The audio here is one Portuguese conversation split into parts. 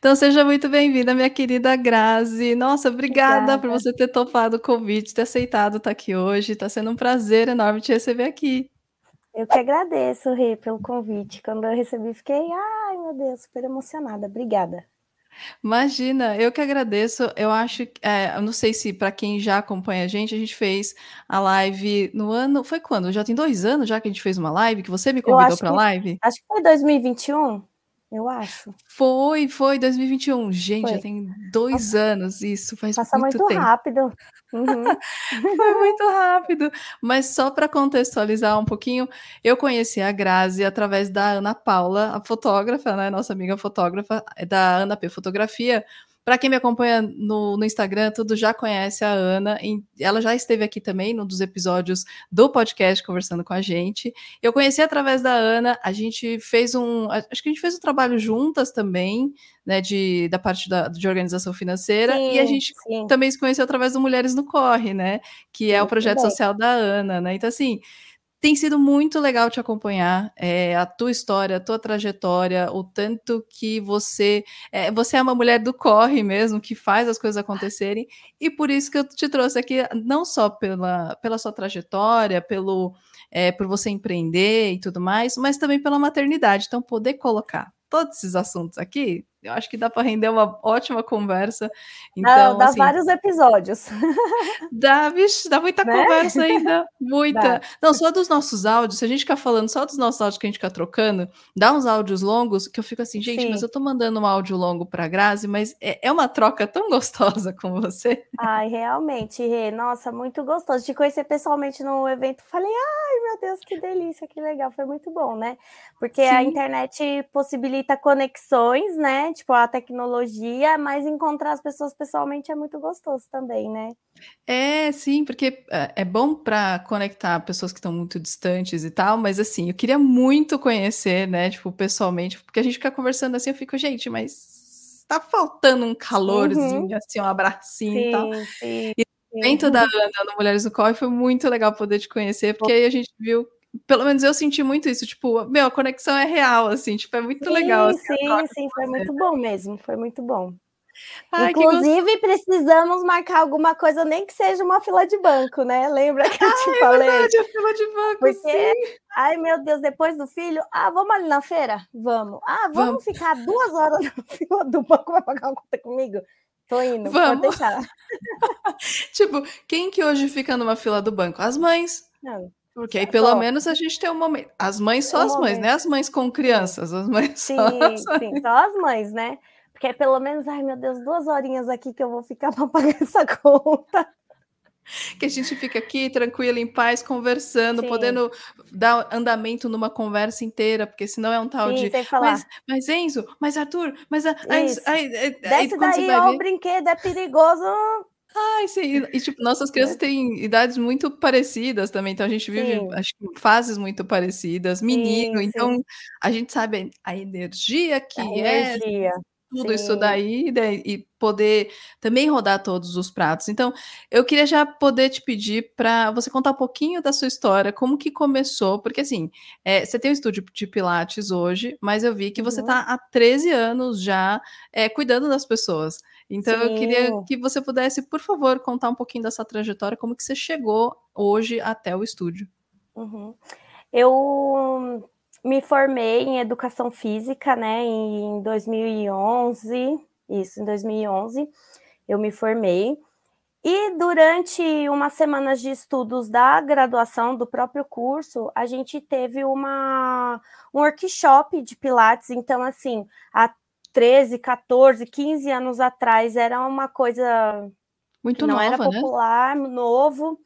Então seja muito bem-vinda, minha querida Grazi. Nossa, obrigada, obrigada, por você ter topado o convite, ter aceitado estar aqui hoje. Está sendo um prazer enorme te receber aqui. Eu que agradeço, Rê, pelo convite. Quando eu recebi, fiquei, ai meu Deus, super emocionada. Obrigada. Imagina, eu que agradeço. Eu acho, é, eu não sei se para quem já acompanha a gente, a gente fez a live no ano. Foi quando? Já tem dois anos já que a gente fez uma live, que você me convidou para a live? Acho que foi 2021 eu acho. Foi, foi 2021. Gente, foi. já tem dois Nossa. anos isso, faz Passa muito, muito tempo. rápido. Uhum. foi muito rápido. Mas só para contextualizar um pouquinho, eu conheci a Grazi através da Ana Paula, a fotógrafa, né, nossa amiga fotógrafa é da Ana P Fotografia, para quem me acompanha no, no, Instagram, tudo já conhece a Ana. ela já esteve aqui também num dos episódios do podcast conversando com a gente. Eu conheci através da Ana, a gente fez um. Acho que a gente fez um trabalho juntas também, né? De, da parte da, de organização financeira. Sim, e a gente sim. também se conheceu através do Mulheres no Corre, né? Que é o projeto social da Ana, né? Então, assim tem sido muito legal te acompanhar, é, a tua história, a tua trajetória, o tanto que você é, você é uma mulher do corre mesmo, que faz as coisas acontecerem, e por isso que eu te trouxe aqui, não só pela, pela sua trajetória, pelo é, por você empreender e tudo mais, mas também pela maternidade. Então, poder colocar todos esses assuntos aqui eu acho que dá para render uma ótima conversa. Então, dá, dá assim, vários episódios. Dá, vixe, dá muita né? conversa ainda. Muita. Dá. Não, só dos nossos áudios, se a gente ficar falando só dos nossos áudios que a gente fica trocando, dá uns áudios longos que eu fico assim, gente, Sim. mas eu tô mandando um áudio longo para Grazi, mas é, é, uma troca tão gostosa com você. Ai, realmente, Rê. Nossa, muito gostoso. Te conhecer pessoalmente no evento, falei, ai, meu Deus, que delícia, que legal. Foi muito bom, né? Porque Sim. a internet possibilita conexões, né? Tipo, a tecnologia, mas encontrar as pessoas pessoalmente é muito gostoso também, né? É, sim, porque é, é bom para conectar pessoas que estão muito distantes e tal, mas assim, eu queria muito conhecer, né, tipo, pessoalmente, porque a gente fica conversando assim, eu fico, gente, mas tá faltando um calorzinho, uhum. assim, um abracinho sim, e tal. Sim. E o evento da Ana no Mulheres do Corre foi muito legal poder te conhecer, porque aí a gente viu pelo menos eu senti muito isso, tipo, meu, a conexão é real, assim, tipo, é muito sim, legal. Assim, sim, sim, foi muito bom mesmo, foi muito bom. Ai, Inclusive, precisamos marcar alguma coisa, nem que seja uma fila de banco, né? Lembra que eu te ai, falei? É verdade, a fila de banco, Porque, sim. ai meu Deus, depois do filho, ah, vamos ali na feira? Vamos. Ah, vamos, vamos. ficar duas horas na fila do banco, vai pagar uma conta comigo? Tô indo, vamos. pode deixar. tipo, quem que hoje fica numa fila do banco? As mães. Não. Porque aí pelo só. menos a gente tem um momento. As mães só um as mães, momento. né? As mães com crianças, as mães sim, só as mães. Sim, só as mães, né? Porque é pelo menos, ai meu Deus, duas horinhas aqui que eu vou ficar para pagar essa conta. Que a gente fica aqui tranquilo, em paz, conversando, Sim. podendo dar andamento numa conversa inteira, porque senão é um tal Sim, de. Mas, mas Enzo, mas Arthur, mas. A, Desce daí, ó, o brinquedo é perigoso Ai, sim. E, tipo, nossas crianças têm idades muito parecidas também, então a gente vive, sim. acho que fases muito parecidas, menino, sim, então sim. a gente sabe a energia que a é energia. tudo isso daí né, e poder também rodar todos os pratos. Então, eu queria já poder te pedir para você contar um pouquinho da sua história, como que começou, porque assim, é, você tem um estúdio de Pilates hoje, mas eu vi que você está uhum. há 13 anos já é, cuidando das pessoas. Então Sim. eu queria que você pudesse, por favor, contar um pouquinho dessa trajetória, como que você chegou hoje até o estúdio. Uhum. Eu me formei em educação física, né, em 2011, isso, em 2011, eu me formei. E durante umas semanas de estudos da graduação do próprio curso, a gente teve uma, um workshop de Pilates. Então, assim, a 13, 14, 15 anos atrás era uma coisa muito não nova, era né? popular, né? novo.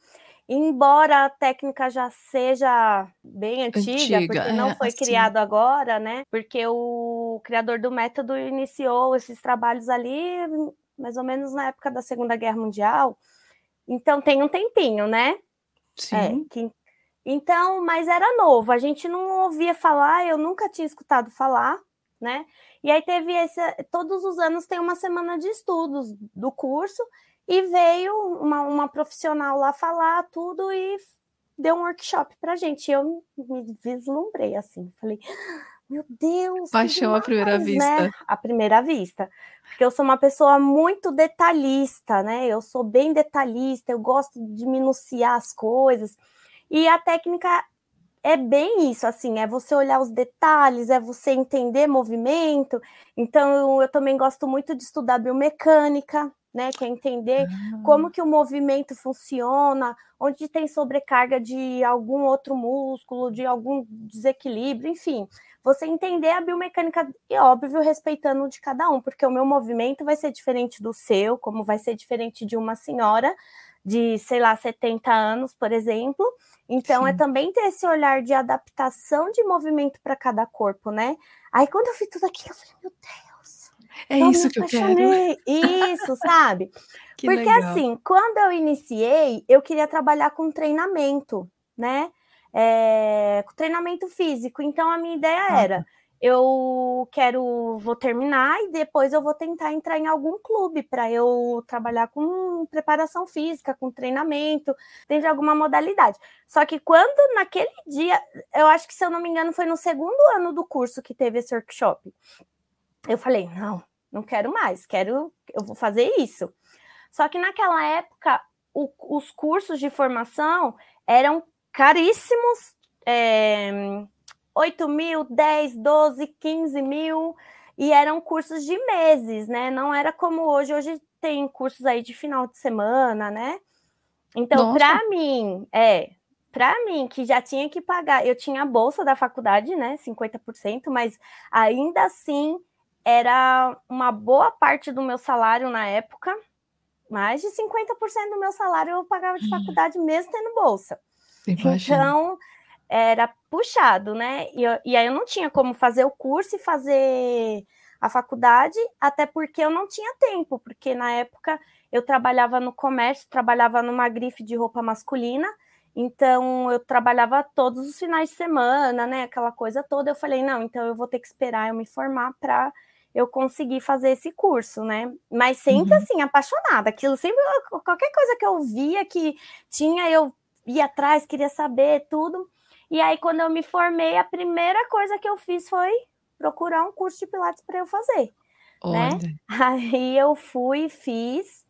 Embora a técnica já seja bem antiga, antiga porque não é, foi assim. criado agora, né? Porque o criador do método iniciou esses trabalhos ali mais ou menos na época da Segunda Guerra Mundial. Então tem um tempinho, né? É, Sim. É, que, então, mas era novo, a gente não ouvia falar, eu nunca tinha escutado falar, né? E aí teve esse, todos os anos tem uma semana de estudos do curso e veio uma, uma profissional lá falar tudo e deu um workshop para gente. Eu me vislumbrei assim, falei, meu Deus. Paixão demais, à primeira né? vista. À primeira vista. Porque eu sou uma pessoa muito detalhista, né? Eu sou bem detalhista, eu gosto de minuciar as coisas. E a técnica é bem isso, assim, é você olhar os detalhes, é você entender movimento. Então, eu também gosto muito de estudar biomecânica, né? Que é entender ah. como que o movimento funciona, onde tem sobrecarga de algum outro músculo, de algum desequilíbrio, enfim. Você entender a biomecânica, e óbvio, respeitando de cada um, porque o meu movimento vai ser diferente do seu, como vai ser diferente de uma senhora de, sei lá, 70 anos, por exemplo. Então, é Sim. é também ter esse olhar de adaptação de movimento para cada corpo, né? Aí, quando eu vi tudo aquilo, eu falei, meu Deus. É isso que eu quero. Isso, sabe? Porque, legal. assim, quando eu iniciei, eu queria trabalhar com treinamento, né? É, com treinamento físico. Então, a minha ideia ah. Eu quero, vou terminar e depois eu vou tentar entrar em algum clube para eu trabalhar com preparação física, com treinamento, dentro de alguma modalidade. Só que quando naquele dia, eu acho que se eu não me engano foi no segundo ano do curso que teve esse workshop, eu falei, não, não quero mais, quero, eu vou fazer isso. Só que naquela época, o, os cursos de formação eram caríssimos, é, 8 mil, 10, 12, 15 mil, e eram cursos de meses, né? Não era como hoje, hoje tem cursos aí de final de semana, né? Então, para mim, é, para mim, que já tinha que pagar, eu tinha a bolsa da faculdade, né? 50%, mas ainda assim era uma boa parte do meu salário na época, mais de 50% do meu salário eu pagava de hum. faculdade mesmo tendo bolsa. Imagina. Então, era puxado, né? E, eu, e aí eu não tinha como fazer o curso e fazer a faculdade, até porque eu não tinha tempo, porque na época eu trabalhava no comércio, trabalhava numa grife de roupa masculina, então eu trabalhava todos os finais de semana, né? Aquela coisa toda. Eu falei, não, então eu vou ter que esperar eu me formar para eu conseguir fazer esse curso, né? Mas sempre uhum. assim, apaixonada. Aquilo sempre, qualquer coisa que eu via que tinha, eu ia atrás, queria saber tudo. E aí, quando eu me formei, a primeira coisa que eu fiz foi procurar um curso de Pilates para eu fazer. Né? Aí eu fui, fiz,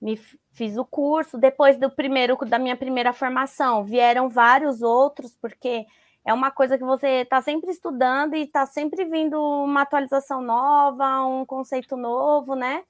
me fiz o curso. Depois do primeiro, da minha primeira formação, vieram vários outros, porque é uma coisa que você está sempre estudando e está sempre vindo uma atualização nova, um conceito novo, né?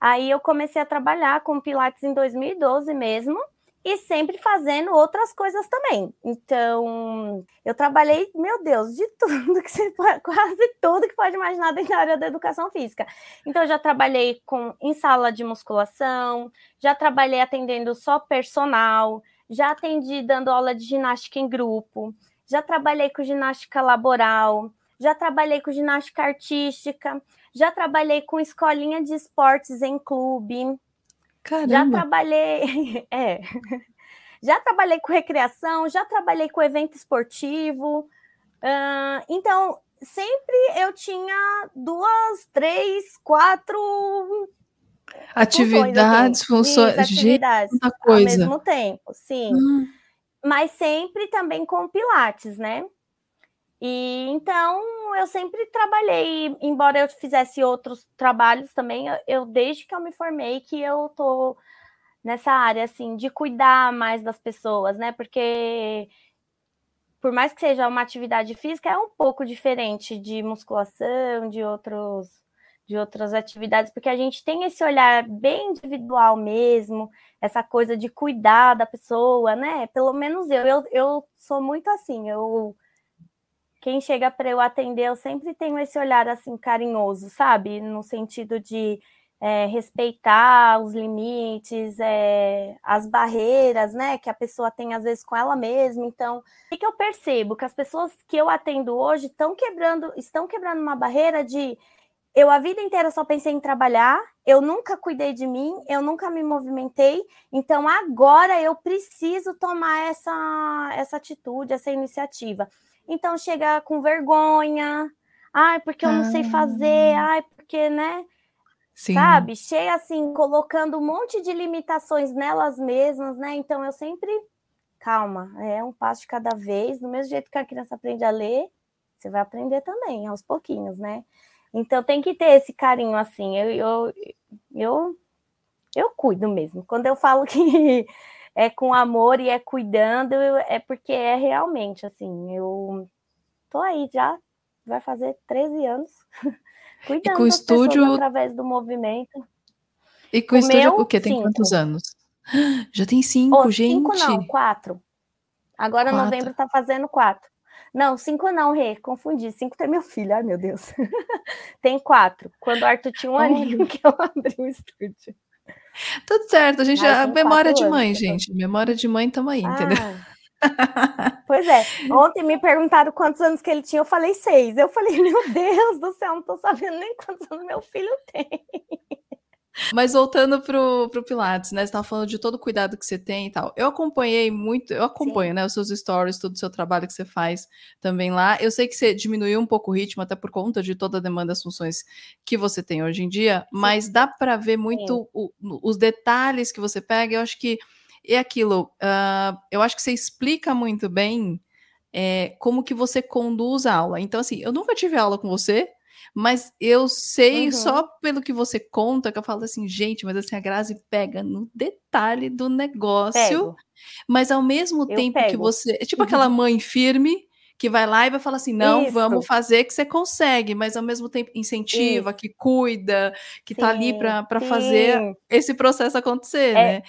Aí eu comecei a trabalhar com Pilates em 2012 mesmo e sempre fazendo outras coisas também. Então, eu trabalhei, meu Deus, de tudo que você pode, quase tudo que pode imaginar dentro da área da educação física. Então, já trabalhei com em sala de musculação, já trabalhei atendendo só personal, já atendi dando aula de ginástica em grupo, já trabalhei com ginástica laboral, já trabalhei com ginástica artística, já trabalhei com escolinha de esportes em clube. Caramba. Já trabalhei, é, já trabalhei com recreação, já trabalhei com evento esportivo. Uh, então, sempre eu tinha duas, três, quatro atividades, funções, funções atividades Gente, coisa. ao mesmo tempo, sim. Hum. Mas sempre também com pilates, né? E então eu sempre trabalhei, embora eu fizesse outros trabalhos também, eu desde que eu me formei que eu tô nessa área assim de cuidar mais das pessoas, né? Porque por mais que seja uma atividade física, é um pouco diferente de musculação, de outros de outras atividades, porque a gente tem esse olhar bem individual mesmo, essa coisa de cuidar da pessoa, né? Pelo menos eu, eu, eu sou muito assim, eu quem chega para eu atender, eu sempre tenho esse olhar assim carinhoso, sabe? No sentido de é, respeitar os limites, é, as barreiras, né? Que a pessoa tem às vezes com ela mesma. Então, o que eu percebo? Que as pessoas que eu atendo hoje estão quebrando, estão quebrando uma barreira de eu a vida inteira só pensei em trabalhar, eu nunca cuidei de mim, eu nunca me movimentei, então agora eu preciso tomar essa, essa atitude, essa iniciativa. Então chega com vergonha, ai, porque eu não sei fazer, ah. ai, porque, né? Sim. Sabe? Cheia assim, colocando um monte de limitações nelas mesmas, né? Então eu sempre, calma, é um passo de cada vez, do mesmo jeito que a criança aprende a ler, você vai aprender também, aos pouquinhos, né? Então tem que ter esse carinho assim. Eu, eu, eu, eu cuido mesmo. Quando eu falo que é com amor e é cuidando, é porque é realmente assim. Eu tô aí já, vai fazer 13 anos, cuidando e com o estúdio através do movimento. E com o, o estúdio, meu, o que? Tem cinco. quantos anos? Já tem cinco, oh, gente. Cinco não, quatro. Agora quatro. novembro tá fazendo quatro. Não, cinco não, Rê, confundi. Cinco tem meu filho, ai meu Deus. tem quatro. Quando o Arthur tinha um aninho que eu abri o estúdio. Tudo certo, a gente. Ai, a memória de mãe, anos, gente. Memória de mãe, tamo aí, ah. entendeu? Pois é, ontem me perguntaram quantos anos que ele tinha, eu falei seis. Eu falei, meu Deus do céu, não tô sabendo nem quantos anos meu filho tem. Mas voltando pro, pro Pilates, né? Você estava falando de todo o cuidado que você tem e tal. Eu acompanhei muito, eu acompanho, Sim. né? Os seus stories, todo o seu trabalho que você faz também lá. Eu sei que você diminuiu um pouco o ritmo, até por conta de toda a demanda das funções que você tem hoje em dia, Sim. mas dá para ver muito o, os detalhes que você pega. Eu acho que é aquilo. Uh, eu acho que você explica muito bem é, como que você conduz a aula. Então, assim, eu nunca tive aula com você, mas eu sei uhum. só pelo que você conta que eu falo assim, gente, mas assim, a Grazi pega no detalhe do negócio, pego. mas ao mesmo eu tempo pego. que você. É tipo uhum. aquela mãe firme que vai lá e vai falar assim: não, Isso. vamos fazer que você consegue, mas ao mesmo tempo incentiva, Isso. que cuida, que sim, tá ali para fazer esse processo acontecer, é, né?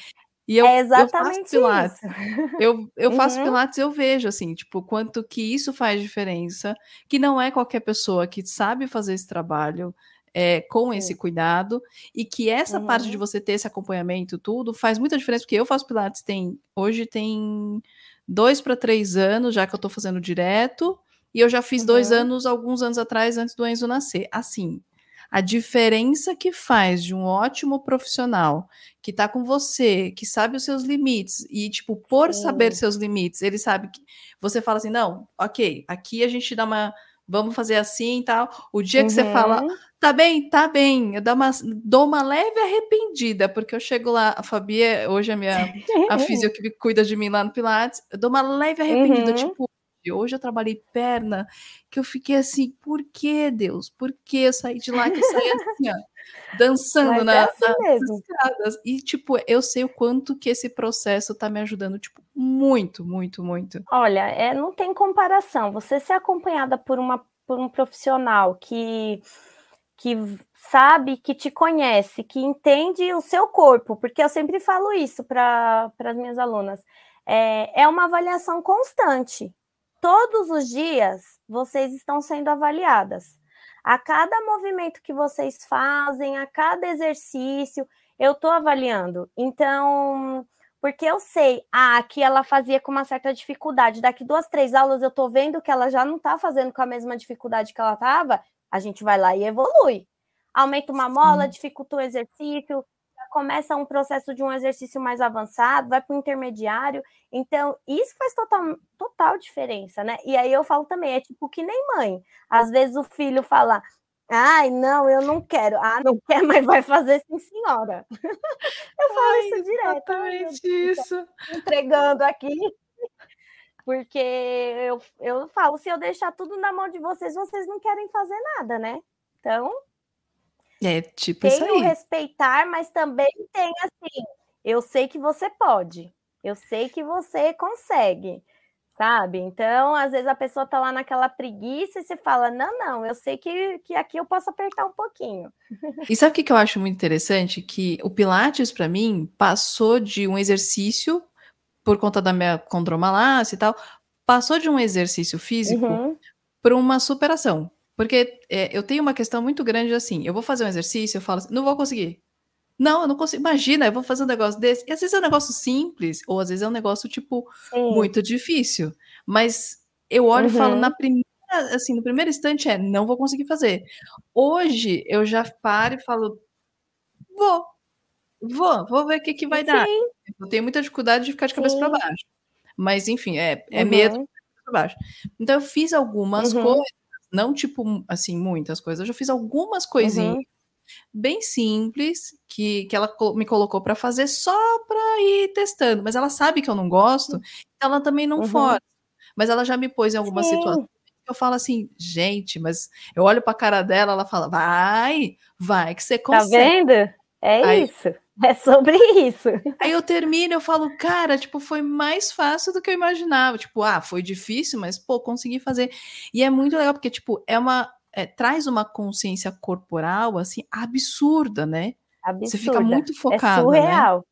E eu, é exatamente eu faço pilates. Isso. Eu, eu faço uhum. pilates eu vejo, assim, tipo, quanto que isso faz diferença, que não é qualquer pessoa que sabe fazer esse trabalho é, com Sim. esse cuidado, e que essa uhum. parte de uhum. você ter esse acompanhamento, tudo, faz muita diferença, porque eu faço pilates tem, hoje tem dois para três anos, já que eu tô fazendo direto, e eu já fiz uhum. dois anos, alguns anos atrás, antes do Enzo nascer. Assim, a diferença que faz de um ótimo profissional que está com você, que sabe os seus limites, e, tipo, por Sim. saber seus limites, ele sabe que você fala assim: não, ok, aqui a gente dá uma. Vamos fazer assim e tal. O dia uhum. que você fala, uhum. tá bem, tá bem, eu dou uma, dou uma leve arrependida, porque eu chego lá, a Fabi, é, hoje a minha a fisio que cuida de mim lá no Pilates, eu dou uma leve arrependida, uhum. tipo, Hoje eu trabalhei perna, que eu fiquei assim, por que, Deus? Por que eu saí de lá que eu saí assim, ó, dançando na, é assim nas estradas? E, tipo, eu sei o quanto que esse processo tá me ajudando, tipo, muito, muito, muito. Olha, é, não tem comparação. Você ser acompanhada por, uma, por um profissional que que sabe, que te conhece, que entende o seu corpo, porque eu sempre falo isso para as minhas alunas. É, é uma avaliação constante todos os dias vocês estão sendo avaliadas. A cada movimento que vocês fazem, a cada exercício, eu estou avaliando. Então, porque eu sei, ah, aqui ela fazia com uma certa dificuldade. Daqui duas, três aulas eu estou vendo que ela já não está fazendo com a mesma dificuldade que ela estava. A gente vai lá e evolui. Aumenta uma mola, dificulta o exercício, começa um processo de um exercício mais avançado, vai para o intermediário. Então, isso faz total, total diferença, né? E aí eu falo também, é tipo que nem mãe. Às vezes o filho fala, ai, não, eu não quero. Ah, não quer, mas vai fazer sim, senhora. eu falo ai, isso direto. Exatamente isso. Entregando aqui. Porque eu, eu falo, se eu deixar tudo na mão de vocês, vocês não querem fazer nada, né? Então, é, tipo tem isso aí. o respeitar, mas também tem assim, eu sei que você pode, eu sei que você consegue, sabe? Então, às vezes a pessoa tá lá naquela preguiça e você fala, não, não, eu sei que, que aqui eu posso apertar um pouquinho. E sabe o que, que eu acho muito interessante? Que o Pilates, para mim, passou de um exercício, por conta da minha condromalácia e tal, passou de um exercício físico uhum. para uma superação. Porque é, eu tenho uma questão muito grande assim, eu vou fazer um exercício, eu falo assim, não vou conseguir. Não, eu não consigo. Imagina, eu vou fazer um negócio desse. E às vezes é um negócio simples, ou às vezes é um negócio, tipo, Sim. muito difícil. Mas eu olho uhum. e falo, uhum. na primeira, assim, no primeiro instante é, não vou conseguir fazer. Hoje eu já paro e falo, vou, vou, vou ver o que, que vai Sim. dar. Eu tenho muita dificuldade de ficar de cabeça para baixo. Mas, enfim, é, é uhum. medo para baixo. Então eu fiz algumas uhum. coisas não, tipo, assim, muitas coisas. Eu já fiz algumas coisinhas uhum. bem simples que, que ela me colocou para fazer só para ir testando. Mas ela sabe que eu não gosto, então ela também não uhum. força. Mas ela já me pôs em algumas Sim. situações eu falo assim, gente, mas eu olho pra cara dela, ela fala, vai, vai, que você Tá consegue. vendo? É Aí- isso. É sobre isso. Aí eu termino, eu falo, cara, tipo, foi mais fácil do que eu imaginava. Tipo, ah, foi difícil, mas, pô, consegui fazer. E é muito legal, porque, tipo, é uma. é, traz uma consciência corporal, assim, absurda, né? Absurda. Você fica muito É focado, né? surreal.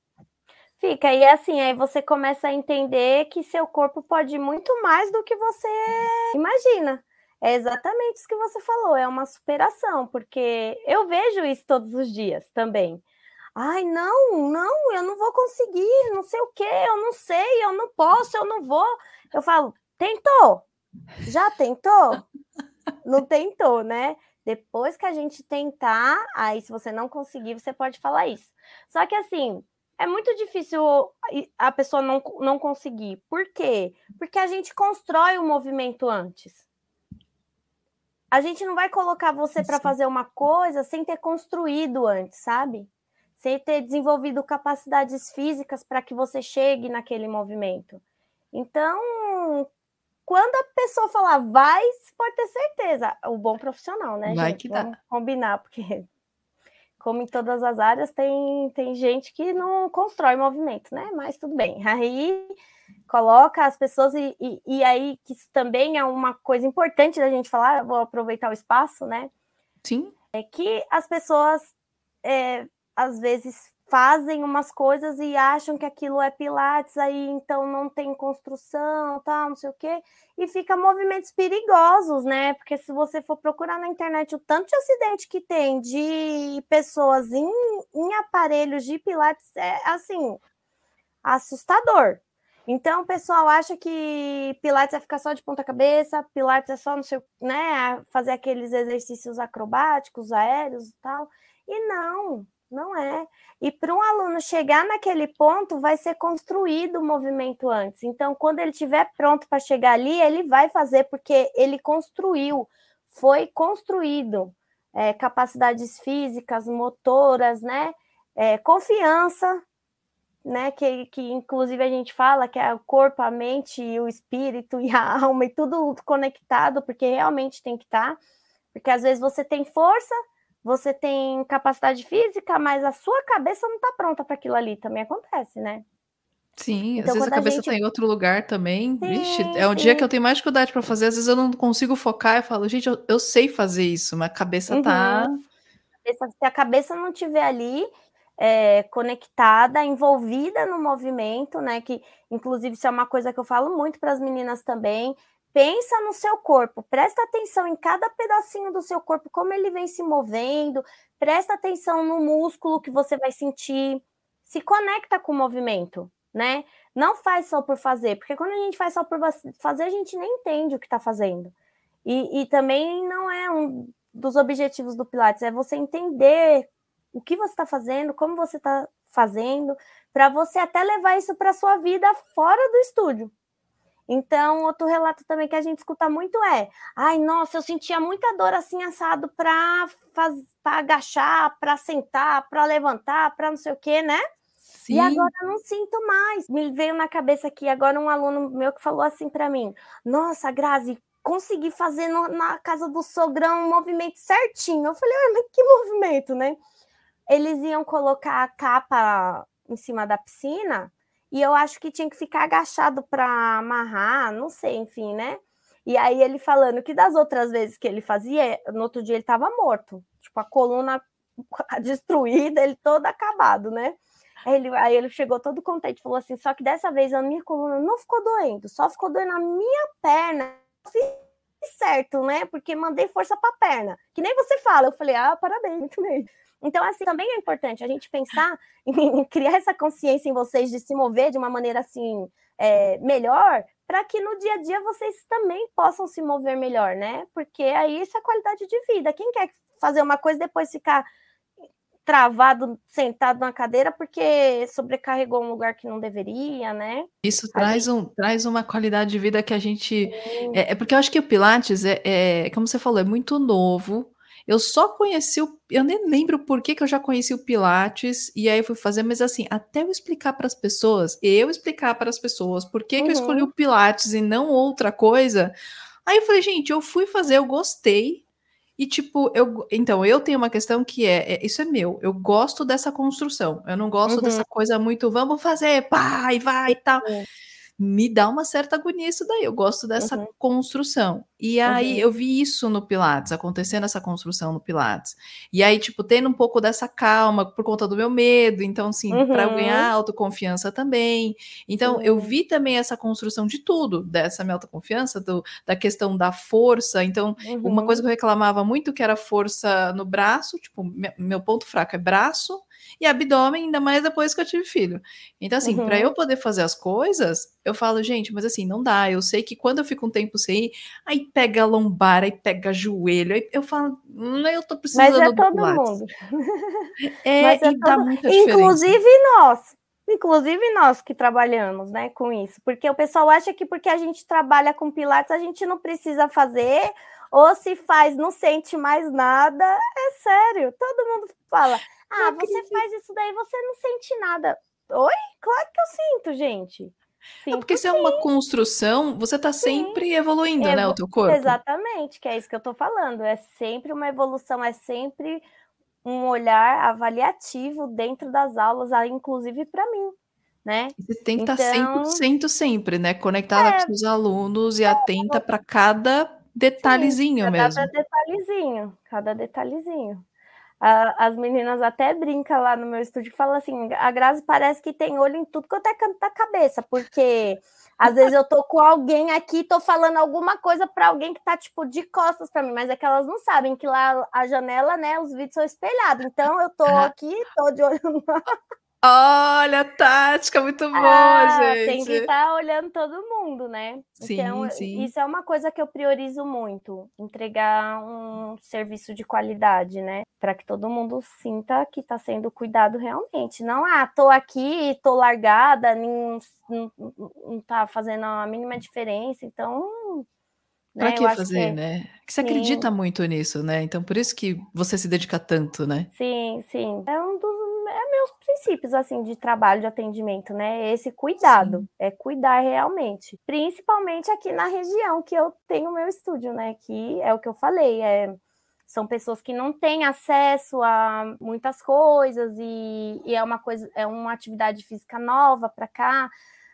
Fica, e assim, aí você começa a entender que seu corpo pode muito mais do que você imagina. É exatamente isso que você falou, é uma superação, porque eu vejo isso todos os dias também. Ai, não, não, eu não vou conseguir, não sei o quê, eu não sei, eu não posso, eu não vou. Eu falo, tentou? Já tentou? Não tentou, né? Depois que a gente tentar, aí se você não conseguir, você pode falar isso. Só que assim, é muito difícil a pessoa não, não conseguir. Por quê? Porque a gente constrói o movimento antes. A gente não vai colocar você para fazer uma coisa sem ter construído antes, sabe? Sem ter desenvolvido capacidades físicas para que você chegue naquele movimento. Então, quando a pessoa falar vai, pode ter certeza. O bom profissional, né, Vai gente? que dá. Vamos combinar, porque como em todas as áreas, tem, tem gente que não constrói movimento, né? Mas tudo bem. Aí coloca as pessoas, e, e, e aí que isso também é uma coisa importante da gente falar, vou aproveitar o espaço, né? Sim. É que as pessoas é, às vezes fazem umas coisas e acham que aquilo é pilates, aí então não tem construção, tal, não sei o quê, e fica movimentos perigosos, né? Porque se você for procurar na internet o tanto de acidente que tem de pessoas em, em aparelhos de pilates, é assim, assustador. Então o pessoal acha que pilates é ficar só de ponta cabeça, pilates é só no seu, né, fazer aqueles exercícios acrobáticos, aéreos e tal. E não, não é. E para um aluno chegar naquele ponto, vai ser construído o movimento antes. Então, quando ele estiver pronto para chegar ali, ele vai fazer, porque ele construiu, foi construído é, capacidades físicas, motoras, né? É, confiança, né? Que, que inclusive a gente fala que é o corpo, a mente, o espírito e a alma, e tudo conectado, porque realmente tem que estar. Porque às vezes você tem força você tem capacidade física, mas a sua cabeça não está pronta para aquilo ali. Também acontece, né? Sim, Então, às vezes a cabeça gente- está em outro lugar também. Vixe, Sim, é um dia sim. que eu tenho mais dificuldade para fazer, às vezes eu não consigo focar, eu falo, gente, eu, eu sei fazer isso, mas a cabeça tá. Cabeça- Se a cabeça não estiver ali é, conectada, envolvida no movimento, né? Que inclusive isso é uma coisa que eu falo muito para as meninas também. Pensa no seu corpo, presta atenção em cada pedacinho do seu corpo, como ele vem se movendo, presta atenção no músculo que você vai sentir, se conecta com o movimento, né? Não faz só por fazer, porque quando a gente faz só por fazer, a gente nem entende o que está fazendo. E, e também não é um dos objetivos do Pilates, é você entender o que você está fazendo, como você está fazendo, para você até levar isso para sua vida fora do estúdio. Então, outro relato também que a gente escuta muito é: ai, nossa, eu sentia muita dor assim assado para agachar, para sentar, para levantar, para não sei o quê, né? Sim. E agora eu não sinto mais. Me veio na cabeça aqui agora um aluno meu que falou assim para mim: Nossa, Grazi, consegui fazer no, na casa do sogrão um movimento certinho. Eu falei: Ué, mas que movimento, né? Eles iam colocar a capa em cima da piscina e eu acho que tinha que ficar agachado para amarrar, não sei, enfim, né? E aí ele falando que das outras vezes que ele fazia, no outro dia ele estava morto, tipo a coluna destruída, ele todo acabado, né? Aí ele, aí ele chegou todo contente, falou assim: só que dessa vez a minha coluna não ficou doendo, só ficou doendo a minha perna. Fiz certo, né? Porque mandei força para a perna. Que nem você fala. Eu falei: ah, parabéns, muito bem. Então, assim, também é importante a gente pensar em criar essa consciência em vocês de se mover de uma maneira assim é, melhor, para que no dia a dia vocês também possam se mover melhor, né? Porque aí isso é qualidade de vida. Quem quer fazer uma coisa e depois ficar travado, sentado na cadeira porque sobrecarregou um lugar que não deveria, né? Isso traz, gente... um, traz uma qualidade de vida que a gente. É, é, porque eu acho que o Pilates é, é, como você falou, é muito novo. Eu só conheci o. Eu nem lembro por que, que eu já conheci o Pilates e aí fui fazer, mas assim, até eu explicar para as pessoas, eu explicar para as pessoas por que, uhum. que eu escolhi o Pilates e não outra coisa. Aí eu falei, gente, eu fui fazer, eu gostei. E, tipo, eu. Então, eu tenho uma questão que é, é isso é meu. Eu gosto dessa construção. Eu não gosto uhum. dessa coisa muito, vamos fazer, pá, e vai e tal. Uhum me dá uma certa agonia isso daí. Eu gosto dessa uhum. construção. E aí uhum. eu vi isso no Pilates, acontecendo essa construção no Pilates. E aí, tipo, tendo um pouco dessa calma por conta do meu medo. Então, assim, uhum. para ganhar autoconfiança também. Então, eu vi também essa construção de tudo, dessa minha autoconfiança, do, da questão da força. Então, uma coisa uhum. que eu reclamava muito que era força no braço, tipo, meu ponto fraco é braço e abdômen, ainda mais depois que eu tive filho. Então, assim, uhum. para eu poder fazer as coisas, eu falo, gente, mas assim, não dá. Eu sei que quando eu fico um tempo sem ir, aí pega a lombar, aí pega joelho, aí eu falo, hum, eu tô precisando Mas é do todo Pilates. mundo. É, mas é e dá todo... muita Inclusive nós. Inclusive nós que trabalhamos, né, com isso, porque o pessoal acha que porque a gente trabalha com pilates a gente não precisa fazer, ou se faz não sente mais nada. É sério, todo mundo fala: ah, você faz isso daí, você não sente nada. Oi? Claro que eu sinto, gente. Sinto, é porque se é uma construção, você está sempre evoluindo, Evo... né, o teu corpo. Exatamente, que é isso que eu estou falando. É sempre uma evolução, é sempre um olhar avaliativo dentro das aulas, inclusive para mim, né? Você tem que então... estar 100% sempre, né? Conectada é, com os alunos e é, atenta para cada detalhezinho sim, mesmo. Cada detalhezinho, cada detalhezinho as meninas até brincam lá no meu estúdio e falam assim: a Grazi parece que tem olho em tudo quanto é canto da cabeça, porque às vezes eu tô com alguém aqui, tô falando alguma coisa para alguém que tá tipo de costas para mim, mas é que elas não sabem que lá a janela, né, os vídeos são espelhados. Então eu tô aqui, tô de olho Olha, tática, muito boa, ah, gente. Tem que estar tá olhando todo mundo, né? Sim, então, sim. isso é uma coisa que eu priorizo muito, entregar um serviço de qualidade, né? Para que todo mundo sinta que está sendo cuidado realmente. Não, ah, tô aqui, tô largada, não, não, não tá fazendo a mínima diferença, então Para né, que fazer, que... né? Que você sim. acredita muito nisso, né? Então, por isso que você se dedica tanto, né? Sim, sim. É um dos meus princípios assim de trabalho de atendimento, né? Esse cuidado, Sim. é cuidar realmente, principalmente aqui na região que eu tenho meu estúdio, né? Que é o que eu falei, é são pessoas que não têm acesso a muitas coisas e, e é uma coisa, é uma atividade física nova para cá.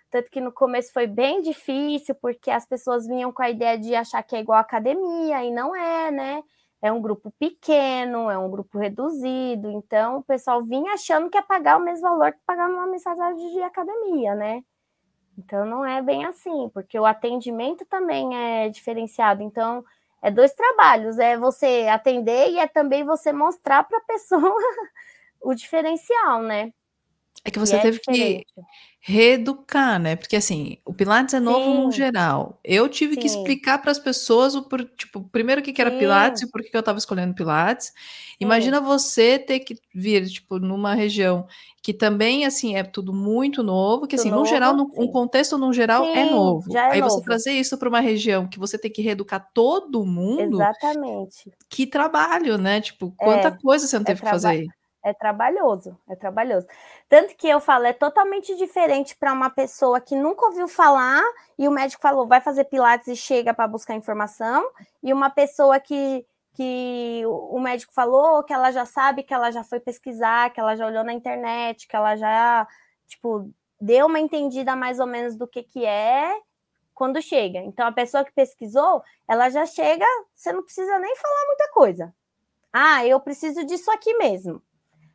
Tanto que no começo foi bem difícil, porque as pessoas vinham com a ideia de achar que é igual academia, e não é, né? É um grupo pequeno, é um grupo reduzido, então o pessoal vinha achando que ia pagar o mesmo valor que pagar numa mensalidade de academia, né? Então não é bem assim, porque o atendimento também é diferenciado. Então é dois trabalhos, é você atender e é também você mostrar para a pessoa o diferencial, né? É que você é teve diferente. que reeducar, né? Porque assim, o Pilates é novo Sim. no geral. Eu tive Sim. que explicar para as pessoas o por, tipo, primeiro o que, que era Sim. Pilates e por que, que eu estava escolhendo Pilates. Imagina você ter que vir, tipo, numa região que também assim é tudo muito novo, que assim, no geral, no, um contexto no geral é novo. É Aí novo. você trazer isso para uma região que você tem que reeducar todo mundo. Exatamente. Que trabalho, né? Tipo, quanta é, coisa você não é teve que fazer. É trabalhoso, é trabalhoso. Tanto que eu falo, é totalmente diferente para uma pessoa que nunca ouviu falar e o médico falou, vai fazer pilates e chega para buscar informação, e uma pessoa que, que o médico falou que ela já sabe, que ela já foi pesquisar, que ela já olhou na internet, que ela já, tipo, deu uma entendida mais ou menos do que que é quando chega. Então, a pessoa que pesquisou, ela já chega, você não precisa nem falar muita coisa. Ah, eu preciso disso aqui mesmo.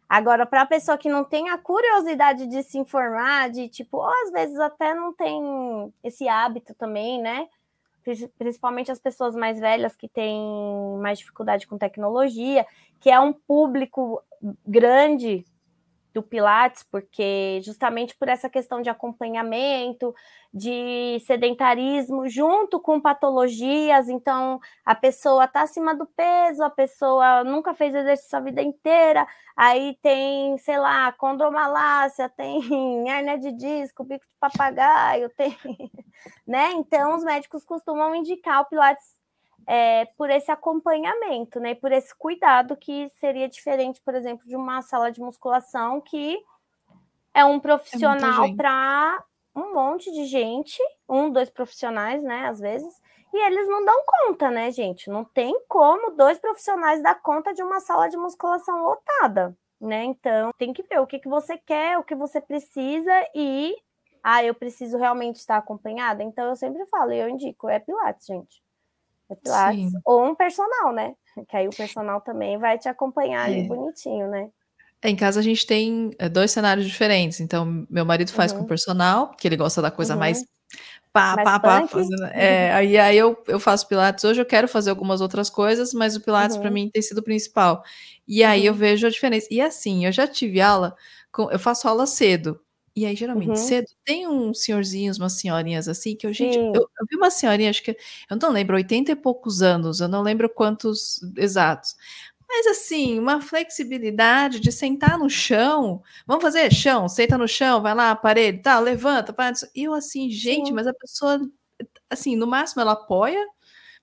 Agora, para a pessoa que não tem a curiosidade de se informar, de tipo, ou às vezes até não tem esse hábito também, né? Principalmente as pessoas mais velhas que têm mais dificuldade com tecnologia, que é um público grande do Pilates, porque justamente por essa questão de acompanhamento, de sedentarismo, junto com patologias, então a pessoa está acima do peso, a pessoa nunca fez exercício a vida inteira, aí tem, sei lá, condromalácia, tem hernia de disco, bico de papagaio, tem, né? Então os médicos costumam indicar o Pilates é, por esse acompanhamento, né? Por esse cuidado que seria diferente, por exemplo, de uma sala de musculação que é um profissional é para um monte de gente, um, dois profissionais, né? Às vezes, e eles não dão conta, né, gente? Não tem como dois profissionais dar conta de uma sala de musculação lotada, né? Então, tem que ver o que, que você quer, o que você precisa e ah, eu preciso realmente estar acompanhada. Então, eu sempre falo, eu indico, é Pilates, gente. Pilates Sim. ou um personal, né? Que aí o personal também vai te acompanhar é. ali bonitinho, né? É, em casa a gente tem é, dois cenários diferentes. Então, meu marido faz uhum. com personal, que ele gosta da coisa uhum. mais pá, mais pá, pá. Fazendo, é, aí aí eu, eu faço Pilates. Hoje eu quero fazer algumas outras coisas, mas o Pilates uhum. para mim tem sido o principal. E aí eu uhum. vejo a diferença. E assim, eu já tive aula, com, eu faço aula cedo. E aí, geralmente, uhum. cedo, tem uns senhorzinhos, umas senhorinhas assim, que eu, gente, eu, eu, vi uma senhorinha, acho que, eu não lembro, 80 e poucos anos, eu não lembro quantos exatos. Mas assim, uma flexibilidade de sentar no chão. Vamos fazer chão, senta no chão, vai lá, aparelho, tá, levanta, para. E eu assim, gente, Sim. mas a pessoa, assim, no máximo ela apoia,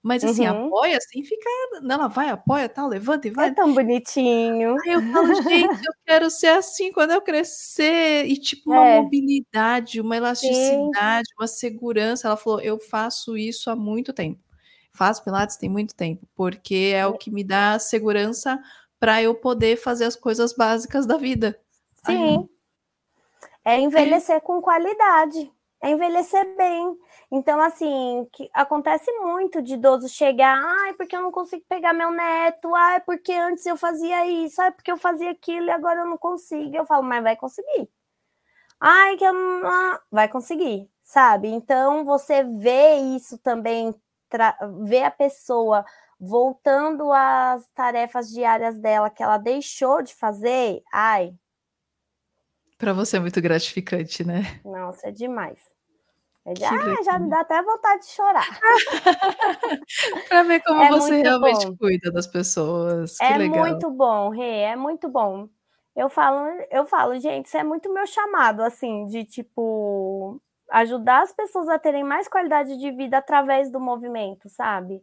mas assim, uhum. apoia assim, fica. Ela vai, apoia, tal, levanta e vai. É tão bonitinho. Aí eu falo, gente, eu quero ser assim quando eu crescer. E tipo, uma é. mobilidade, uma elasticidade, Sim. uma segurança. Ela falou, eu faço isso há muito tempo. Faço Pilates tem muito tempo, porque é o que me dá segurança para eu poder fazer as coisas básicas da vida. Sim. Ai, é envelhecer é. com qualidade, é envelhecer bem. Então, assim, acontece muito de idoso chegar, ai, porque eu não consigo pegar meu neto, ai, porque antes eu fazia isso, ai, porque eu fazia aquilo e agora eu não consigo. Eu falo, mas vai conseguir. Ai, que eu não... Ah, vai conseguir, sabe? Então, você vê isso também, ver a pessoa voltando às tarefas diárias dela que ela deixou de fazer, ai. Para você é muito gratificante, né? Nossa, é demais. É de, ah, já me dá até vontade de chorar. para ver como é você realmente bom. cuida das pessoas. Que é legal. muito bom, Rê, é muito bom. Eu falo, eu falo, gente, isso é muito meu chamado, assim, de tipo ajudar as pessoas a terem mais qualidade de vida através do movimento, sabe?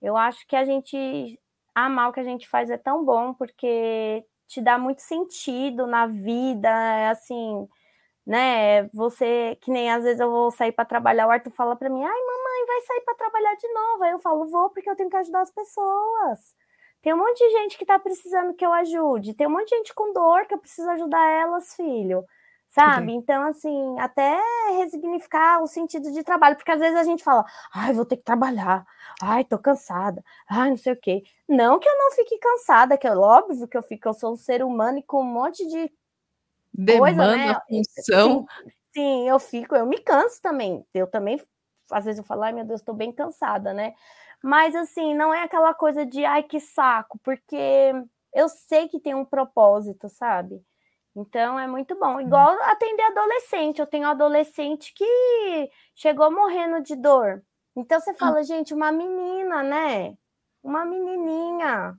Eu acho que a gente amar o que a gente faz é tão bom porque te dá muito sentido na vida, é assim, né? Você, que nem às vezes eu vou sair para trabalhar, o Arthur fala para mim: "Ai, mamãe, vai sair para trabalhar de novo". Aí eu falo: "Vou, porque eu tenho que ajudar as pessoas". Tem um monte de gente que está precisando que eu ajude, tem um monte de gente com dor que eu preciso ajudar elas, filho. Sabe? Então, assim, até resignificar o sentido de trabalho, porque às vezes a gente fala, ai, vou ter que trabalhar, ai, tô cansada, ai, não sei o quê. Não que eu não fique cansada, que é óbvio que eu fico, eu sou um ser humano e com um monte de Demanda, coisa, né? função. Sim, sim, eu fico, eu me canso também. Eu também, às vezes eu falo, ai meu Deus, estou bem cansada, né? Mas assim, não é aquela coisa de ai que saco, porque eu sei que tem um propósito, sabe? Então é muito bom. Igual atender adolescente. Eu tenho adolescente que chegou morrendo de dor. Então você fala, gente, uma menina, né? Uma menininha.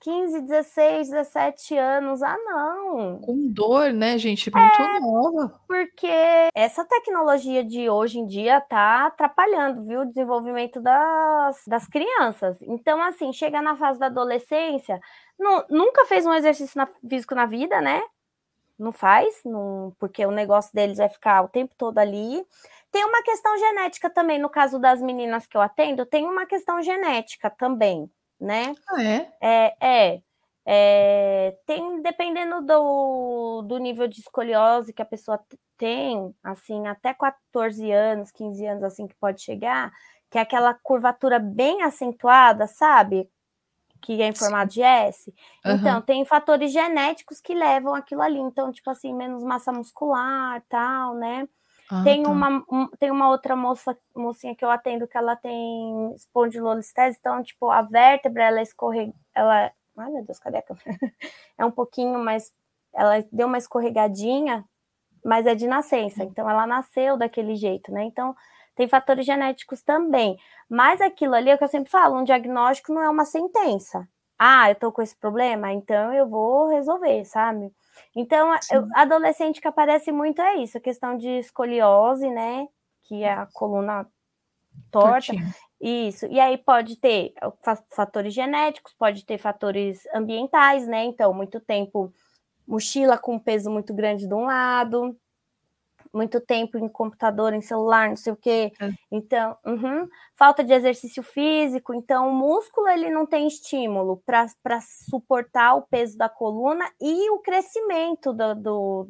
15, 16, 17 anos. Ah, não. Com dor, né, gente? Muito é, nova. Porque essa tecnologia de hoje em dia tá atrapalhando, viu, o desenvolvimento das, das crianças. Então, assim, chega na fase da adolescência, não, nunca fez um exercício na, físico na vida, né? Não faz, não, porque o negócio deles vai ficar o tempo todo ali. Tem uma questão genética também, no caso das meninas que eu atendo, tem uma questão genética também né? Ah, é? É, é, é, tem, dependendo do, do nível de escoliose que a pessoa tem, assim, até 14 anos, 15 anos, assim, que pode chegar, que é aquela curvatura bem acentuada, sabe? Que é em formato de S. Uhum. Então, tem fatores genéticos que levam aquilo ali. Então, tipo assim, menos massa muscular, tal, né? Ah, tem, tá. uma, um, tem uma outra moça, mocinha que eu atendo que ela tem espondilolistese, então, tipo, a vértebra, ela escorrega, ela, ai meu Deus, cadê a câmera? é um pouquinho mais, ela deu uma escorregadinha, mas é de nascença, então ela nasceu daquele jeito, né? Então, tem fatores genéticos também, mas aquilo ali é o que eu sempre falo, um diagnóstico não é uma sentença. Ah, eu tô com esse problema, então eu vou resolver, sabe? Então, eu, adolescente que aparece muito é isso, a questão de escoliose, né? Que é a coluna torta. Tortinho. Isso. E aí pode ter fatores genéticos, pode ter fatores ambientais, né? Então, muito tempo mochila com peso muito grande de um lado. Muito tempo em computador, em celular, não sei o quê. É. Então, uhum. falta de exercício físico. Então, o músculo ele não tem estímulo para suportar o peso da coluna e o crescimento do, do,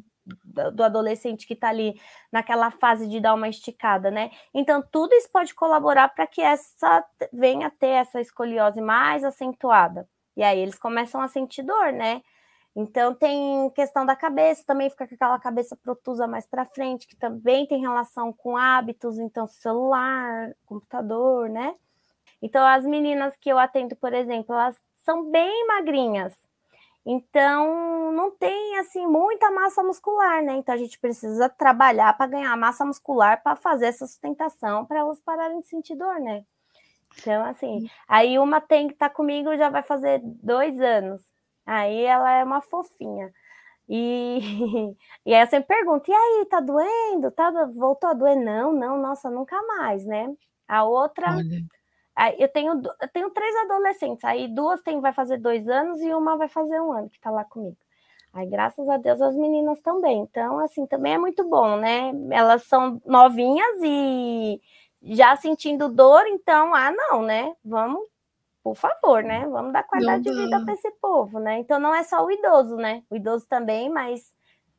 do adolescente que está ali naquela fase de dar uma esticada, né? Então, tudo isso pode colaborar para que essa venha a ter essa escoliose mais acentuada. E aí eles começam a sentir dor, né? Então tem questão da cabeça, também fica com aquela cabeça protusa mais para frente, que também tem relação com hábitos, então celular, computador, né? Então as meninas que eu atendo, por exemplo, elas são bem magrinhas. Então não tem assim muita massa muscular, né? Então a gente precisa trabalhar para ganhar massa muscular para fazer essa sustentação para elas pararem de sentir dor, né? Então assim, aí uma tem que estar tá comigo já vai fazer dois anos. Aí ela é uma fofinha. E, e aí eu sempre pergunto: e aí, tá doendo? Tá, voltou a doer? Não, não, nossa, nunca mais, né? A outra. Olha. Eu tenho, eu tenho três adolescentes, aí duas tem, vai fazer dois anos e uma vai fazer um ano que tá lá comigo. Aí, graças a Deus, as meninas também. Então, assim, também é muito bom, né? Elas são novinhas e já sentindo dor, então, ah, não, né? Vamos por favor, né? Vamos dar qualidade de vida para esse povo, né? Então não é só o idoso, né? O idoso também, mas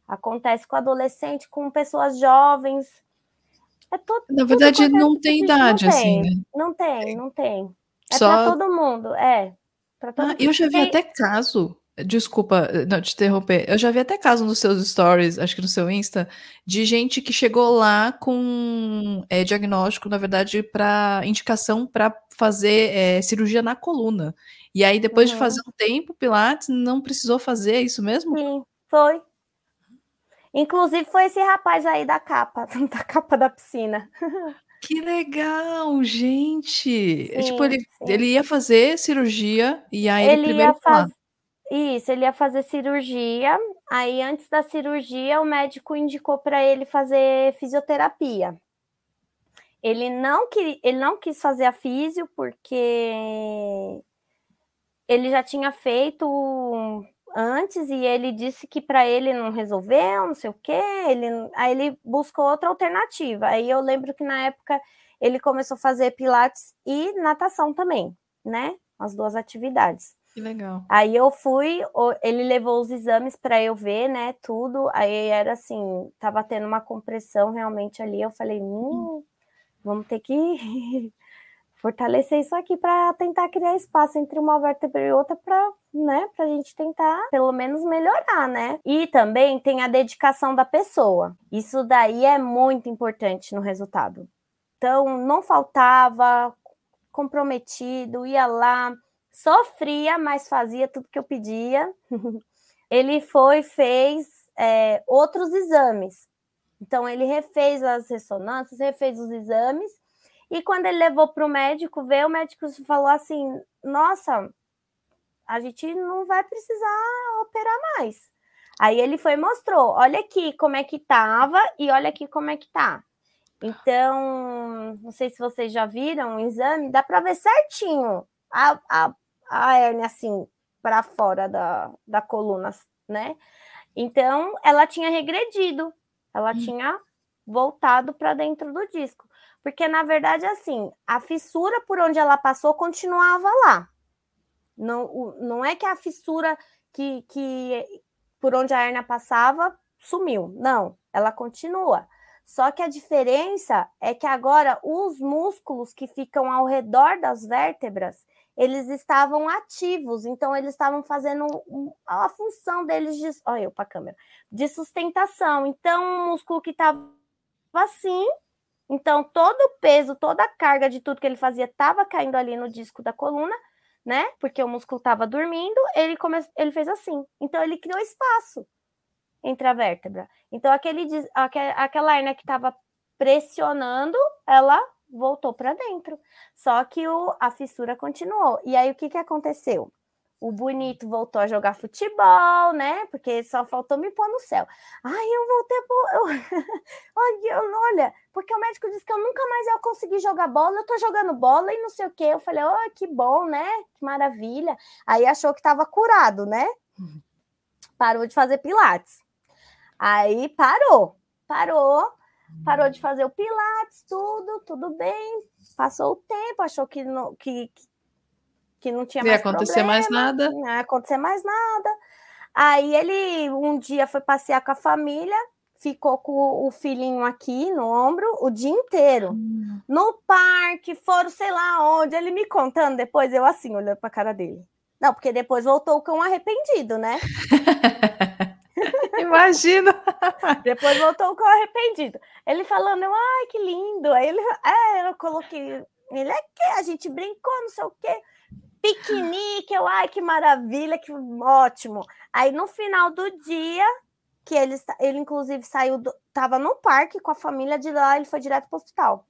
acontece com adolescente, com pessoas jovens. É todo, Na verdade, não tem idade, não assim, tem, né? Não tem, não tem. É só... para todo mundo, é. Todo ah, eu já vi tem... até caso Desculpa não te interromper. Eu já vi até caso nos seus stories, acho que no seu Insta, de gente que chegou lá com é, diagnóstico, na verdade, para indicação para fazer é, cirurgia na coluna. E aí, depois uhum. de fazer um tempo, Pilates não precisou fazer é isso mesmo? Sim, foi. Inclusive, foi esse rapaz aí da capa, da capa da piscina. Que legal, gente! Sim, tipo, ele, ele ia fazer cirurgia e aí ele, ele primeiro ia faz... Isso, ele ia fazer cirurgia. Aí, antes da cirurgia, o médico indicou para ele fazer fisioterapia. Ele não, queria, ele não quis fazer a físio porque ele já tinha feito antes e ele disse que para ele não resolveu, não sei o quê. Ele, aí ele buscou outra alternativa. Aí eu lembro que na época ele começou a fazer pilates e natação também, né? As duas atividades. Que legal. Aí eu fui, ele levou os exames para eu ver, né, tudo. Aí era assim, tava tendo uma compressão realmente ali. Eu falei, hum, vamos ter que fortalecer isso aqui para tentar criar espaço entre uma vértebra e outra para, né, para a gente tentar pelo menos melhorar, né? E também tem a dedicação da pessoa. Isso daí é muito importante no resultado. Então, não faltava, comprometido, ia lá, sofria, mas fazia tudo que eu pedia. ele foi, fez é, outros exames. Então, ele refez as ressonâncias, refez os exames, e quando ele levou para o médico ver, o médico falou assim: Nossa, a gente não vai precisar operar mais. Aí ele foi e mostrou: Olha aqui como é que estava e olha aqui como é que tá. Então, não sei se vocês já viram o exame, dá para ver certinho a, a, a hérnia assim para fora da, da coluna, né? Então ela tinha regredido, ela hum. tinha voltado para dentro do disco, porque na verdade assim a fissura por onde ela passou continuava lá. Não, não é que a fissura que, que por onde a hérnia passava sumiu, não, ela continua. Só que a diferença é que agora os músculos que ficam ao redor das vértebras, eles estavam ativos, então eles estavam fazendo a função deles de, olha eu para a câmera, de sustentação. Então, o músculo que estava assim, então todo o peso, toda a carga de tudo que ele fazia estava caindo ali no disco da coluna, né? Porque o músculo estava dormindo, ele come... ele fez assim. Então ele criou espaço entre a vértebra. Então, aquele, aquela hernia que estava pressionando, ela voltou para dentro. Só que o, a fissura continuou. E aí, o que, que aconteceu? O bonito voltou a jogar futebol, né? Porque só faltou me pôr no céu. Ai, eu voltei pro. Eu... olha, porque o médico disse que eu nunca mais ia conseguir jogar bola. Eu tô jogando bola e não sei o quê. Eu falei, oh, que bom, né? Que maravilha. Aí achou que tava curado, né? Parou de fazer pilates. Aí parou. parou, parou de fazer o Pilates, tudo, tudo bem. Passou o tempo, achou que não, que, que não tinha não mais ia acontecer problema, mais nada. Não ia acontecer mais nada. Aí ele um dia foi passear com a família, ficou com o filhinho aqui no ombro o dia inteiro. Hum. No parque, foram sei lá onde. Ele me contando depois, eu assim, olhando para a cara dele. Não, porque depois voltou o cão arrependido, né? Imagina! depois voltou cão arrependido. Ele falando, ai, que lindo. Aí ele, é, eu coloquei. Ele é que a gente brincou, não sei o quê. Piquenique, eu, ai, que maravilha, que ótimo. Aí no final do dia, que ele, ele inclusive saiu, do, tava no parque com a família de lá, ele foi direto para o hospital.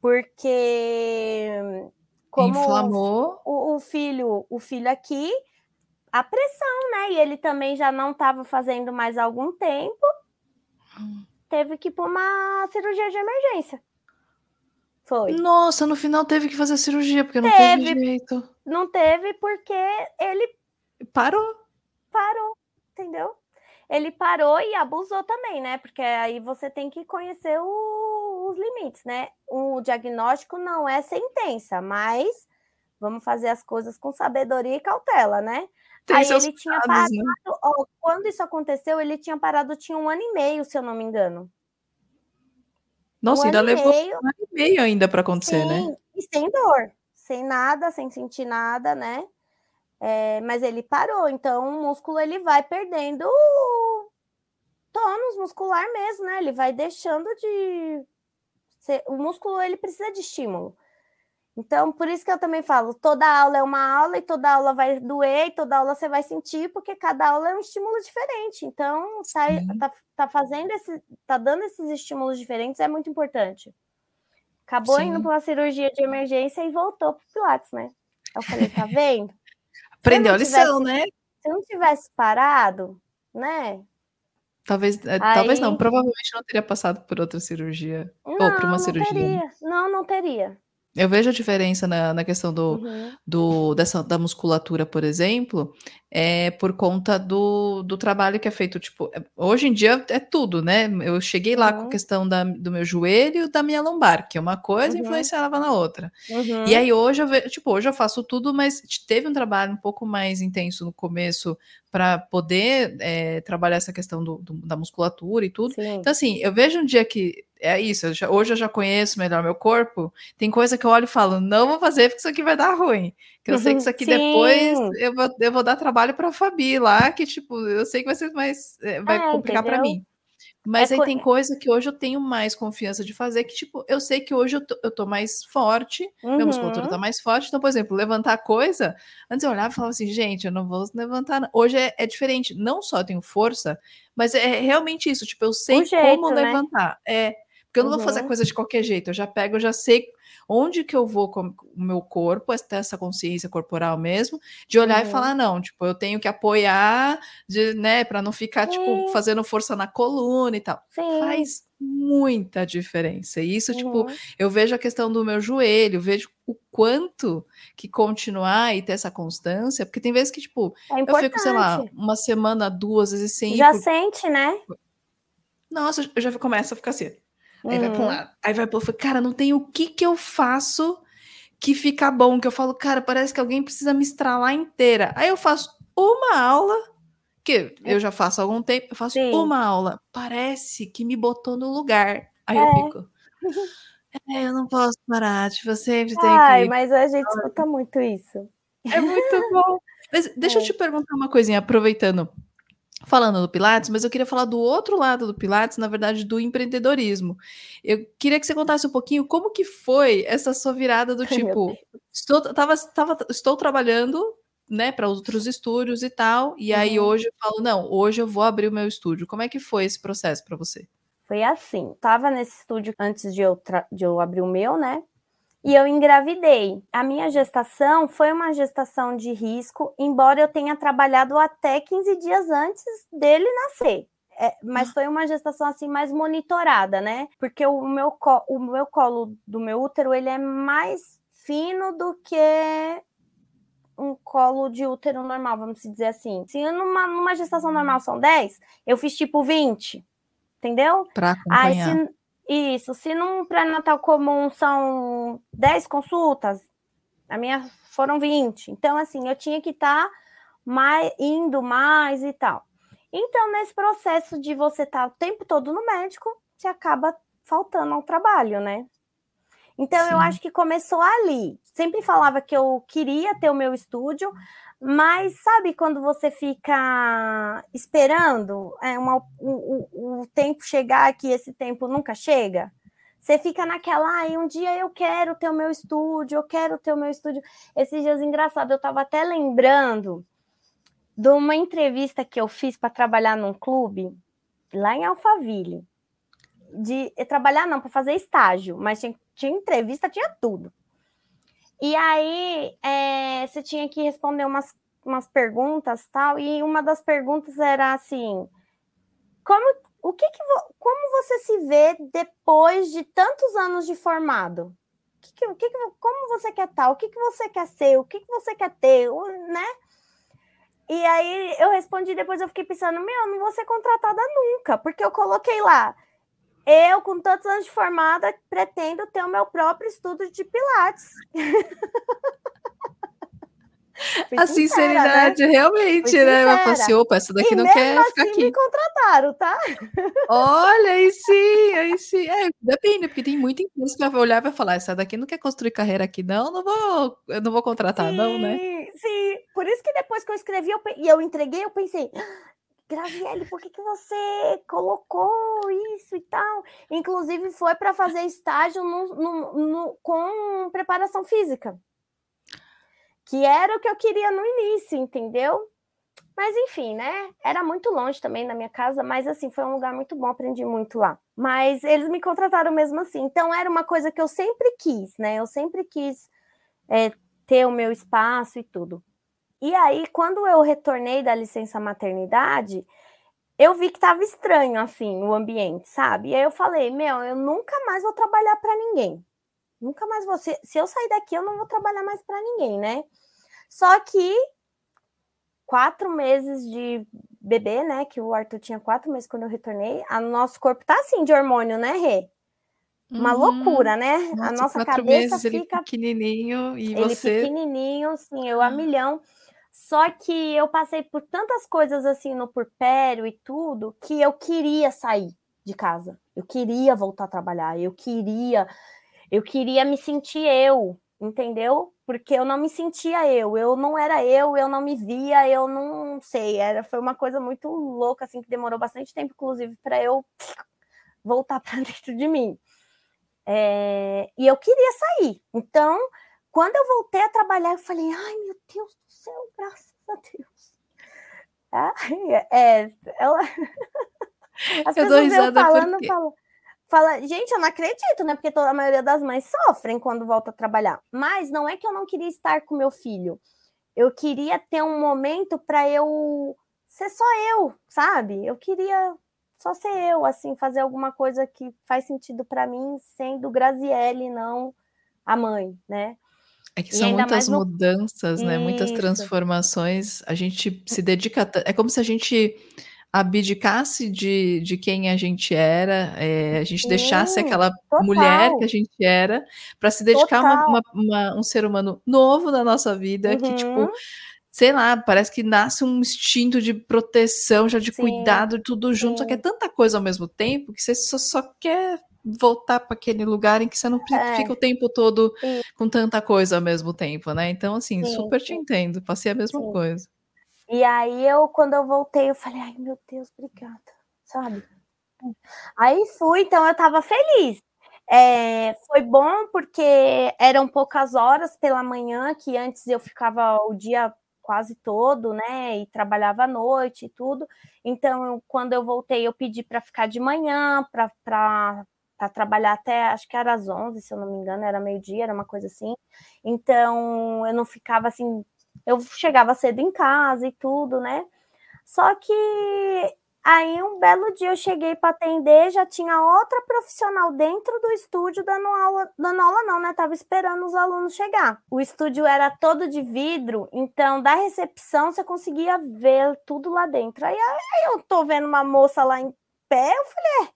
Porque como inflamou o, o, filho, o filho aqui, a pressão, né? E ele também já não estava fazendo mais algum tempo, teve que ir para uma cirurgia de emergência. Foi. Nossa, no final teve que fazer a cirurgia, porque não teve, teve jeito. Não teve porque ele parou. Parou, entendeu? Ele parou e abusou também, né? Porque aí você tem que conhecer o, os limites, né? O diagnóstico não é sentença, mas vamos fazer as coisas com sabedoria e cautela, né? Tem aí ele tinha parado, né? ó, quando isso aconteceu, ele tinha parado, tinha um ano e meio, se eu não me engano. Nossa, um ainda levou meio, um ano e meio ainda para acontecer, né? sim, né? E sem dor, sem nada, sem sentir nada, né? É, mas ele parou, então o músculo ele vai perdendo tônus muscular mesmo, né? Ele vai deixando de ser... o músculo ele precisa de estímulo. Então, por isso que eu também falo, toda aula é uma aula e toda aula vai doer e toda aula você vai sentir, porque cada aula é um estímulo diferente. Então, tá, tá, tá fazendo esse, tá dando esses estímulos diferentes é muito importante. Acabou Sim. indo para uma cirurgia de emergência e voltou para Pilates, né? Eu falei, tá vendo? Aprendeu a lição, né? Se não tivesse parado, né? Talvez, Aí... É, talvez não, provavelmente não teria passado por outra cirurgia. Não, ou por uma não cirurgia. Teria. Não, não teria. Eu vejo a diferença na, na questão do, uhum. do, dessa, da musculatura, por exemplo, é por conta do, do trabalho que é feito. Tipo, é, hoje em dia é tudo, né? Eu cheguei lá uhum. com a questão da, do meu joelho e da minha lombar, que é uma coisa uhum. influenciava na outra. Uhum. E aí hoje eu vejo, tipo, hoje eu faço tudo, mas teve um trabalho um pouco mais intenso no começo para poder é, trabalhar essa questão do, do, da musculatura e tudo. Sim. Então, assim, eu vejo um dia que é isso, eu já, hoje eu já conheço melhor meu corpo, tem coisa que eu olho e falo, não vou fazer porque isso aqui vai dar ruim. Que eu sei que isso aqui Sim. depois eu vou, eu vou dar trabalho para a Fabi lá, que tipo, eu sei que vai ser mais. É, vai é, complicar para mim. Mas é aí co... tem coisa que hoje eu tenho mais confiança de fazer, que, tipo, eu sei que hoje eu tô, eu tô mais forte, uhum. minha musculatura tá mais forte. Então, por exemplo, levantar coisa, antes eu olhava e falava assim, gente, eu não vou levantar. Hoje é, é diferente. Não só tenho força, mas é realmente isso. Tipo, eu sei jeito, como né? levantar. É, porque eu não uhum. vou fazer uhum. coisa de qualquer jeito. Eu já pego, eu já sei onde que eu vou com o meu corpo, ter essa consciência corporal mesmo, de olhar uhum. e falar, não, tipo, eu tenho que apoiar, de, né, para não ficar, tipo, Sim. tipo, fazendo força na coluna e tal. Sim. Faz muita diferença. E isso, tipo, uhum. tipo, eu vejo a questão do meu joelho, vejo o quanto que continuar e ter essa constância, porque tem vezes que, tipo, é eu fico, sei lá, uma semana, duas vezes sem. Já por... sente, né? Nossa, eu já começo a ficar assim. Aí vai para um uhum. lado, aí vai para outro. Cara, não tem o que que eu faço que fica bom. Que eu falo, cara, parece que alguém precisa me estralar inteira. Aí eu faço uma aula, que eu já faço há algum tempo, eu faço Sim. uma aula. Parece que me botou no lugar. Aí é. eu fico. É, eu não posso parar, tipo, eu sempre tenho Ai, que. mas a gente escuta muito isso. É muito bom. Mas deixa é. eu te perguntar uma coisinha, aproveitando falando do Pilates, mas eu queria falar do outro lado do Pilates, na verdade, do empreendedorismo. Eu queria que você contasse um pouquinho como que foi essa sua virada do tipo, estou, tava, tava, estou trabalhando, né, para outros estúdios e tal, e uhum. aí hoje eu falo, não, hoje eu vou abrir o meu estúdio. Como é que foi esse processo para você? Foi assim, tava nesse estúdio antes de eu, de eu abrir o meu, né? E eu engravidei. A minha gestação foi uma gestação de risco, embora eu tenha trabalhado até 15 dias antes dele nascer. É, mas foi uma gestação assim mais monitorada, né? Porque o meu, o meu colo do meu útero ele é mais fino do que um colo de útero normal, vamos dizer assim. Se numa, numa gestação normal são 10, eu fiz tipo 20, entendeu? Para acompanhar. Aí, se, isso, se num pré-natal comum são 10 consultas, a minha foram 20. Então, assim, eu tinha que estar tá mais, indo mais e tal. Então, nesse processo de você estar tá o tempo todo no médico, você acaba faltando ao trabalho, né? Então, Sim. eu acho que começou ali. Sempre falava que eu queria ter o meu estúdio, mas sabe quando você fica esperando é, uma, o, o, o tempo chegar que esse tempo nunca chega? Você fica naquela, ah, um dia eu quero ter o meu estúdio, eu quero ter o meu estúdio. Esses dias engraçado, eu estava até lembrando de uma entrevista que eu fiz para trabalhar num clube lá em Alphaville. De trabalhar não, para fazer estágio, mas tinha, tinha entrevista, tinha tudo. E aí é, você tinha que responder umas, umas perguntas tal, e uma das perguntas era assim: como, o que, que como você se vê depois de tantos anos de formado? O que, que, o que, como você quer estar? O que, que você quer ser? O que, que você quer ter? Né? E aí eu respondi, depois eu fiquei pensando, meu, eu não vou ser contratada nunca, porque eu coloquei lá eu, com tantos anos de formada, pretendo ter o meu próprio estudo de Pilates. a sinceridade, né? realmente, né? Eu falei assim, opa, essa daqui e não quer assim ficar aqui. me contrataram, tá? Olha, aí sim, aí sim. É, depende, porque tem muita empresa que vai olhar e vai falar, essa daqui não quer construir carreira aqui, não, não vou, eu não vou contratar, sim, não, né? Sim, por isso que depois que eu escrevi eu, e eu entreguei, eu pensei, Graziele, por que, que você colocou isso e tal? Inclusive, foi para fazer estágio no, no, no, com preparação física, que era o que eu queria no início, entendeu? Mas enfim, né? Era muito longe também da minha casa, mas assim, foi um lugar muito bom, aprendi muito lá. Mas eles me contrataram mesmo assim. Então era uma coisa que eu sempre quis, né? Eu sempre quis é, ter o meu espaço e tudo. E aí, quando eu retornei da licença maternidade, eu vi que estava estranho, assim, o ambiente, sabe? E aí eu falei, meu, eu nunca mais vou trabalhar para ninguém. Nunca mais vou. Se, se eu sair daqui, eu não vou trabalhar mais para ninguém, né? Só que quatro meses de bebê, né? Que o Arthur tinha quatro meses quando eu retornei. A nosso corpo tá assim de hormônio, né, Rê? Uma uhum. loucura, né? Nossa, a nossa cabeça meses, fica ele pequenininho e ele você pequenininho, sim, eu a milhão. Só que eu passei por tantas coisas assim no purpério e tudo que eu queria sair de casa. Eu queria voltar a trabalhar, eu queria eu queria me sentir eu, entendeu? Porque eu não me sentia eu, eu não era eu, eu não me via, eu não sei, era foi uma coisa muito louca assim que demorou bastante tempo inclusive para eu voltar para dentro de mim. É, e eu queria sair. Então, quando eu voltei a trabalhar, eu falei: ai meu Deus céu, graças a Deus. Ah, é, ela... As eu pessoas iam falando, porque... falam, fala, gente, eu não acredito, né? Porque toda a maioria das mães sofrem quando volta a trabalhar. Mas não é que eu não queria estar com meu filho. Eu queria ter um momento para eu ser só eu, sabe? Eu queria só ser eu, assim, fazer alguma coisa que faz sentido para mim, sendo Graziele, não a mãe, né? É que são muitas no... mudanças, né? Isso. Muitas transformações. A gente se dedica. É como se a gente abdicasse de, de quem a gente era, é, a gente Sim, deixasse aquela total. mulher que a gente era para se dedicar a uma, uma, um ser humano novo na nossa vida, uhum. que, tipo, uhum. sei lá, parece que nasce um instinto de proteção, já de Sim. cuidado, tudo junto, Sim. só que é tanta coisa ao mesmo tempo que você só, só quer voltar para aquele lugar em que você não é. fica o tempo todo Sim. com tanta coisa ao mesmo tempo, né? Então, assim, Sim. super te entendo, passei a mesma Sim. coisa. E aí eu, quando eu voltei, eu falei, ai meu Deus, obrigada, sabe? Aí fui, então eu tava feliz. É, foi bom porque eram poucas horas pela manhã, que antes eu ficava o dia quase todo, né? E trabalhava à noite e tudo. Então, quando eu voltei, eu pedi para ficar de manhã, para para trabalhar até, acho que era às 11, se eu não me engano, era meio-dia, era uma coisa assim. Então, eu não ficava assim, eu chegava cedo em casa e tudo, né? Só que aí um belo dia eu cheguei para atender, já tinha outra profissional dentro do estúdio dando aula, dando aula não, né? Tava esperando os alunos chegar. O estúdio era todo de vidro, então da recepção você conseguia ver tudo lá dentro. Aí, aí eu tô vendo uma moça lá em pé, eu falei, é,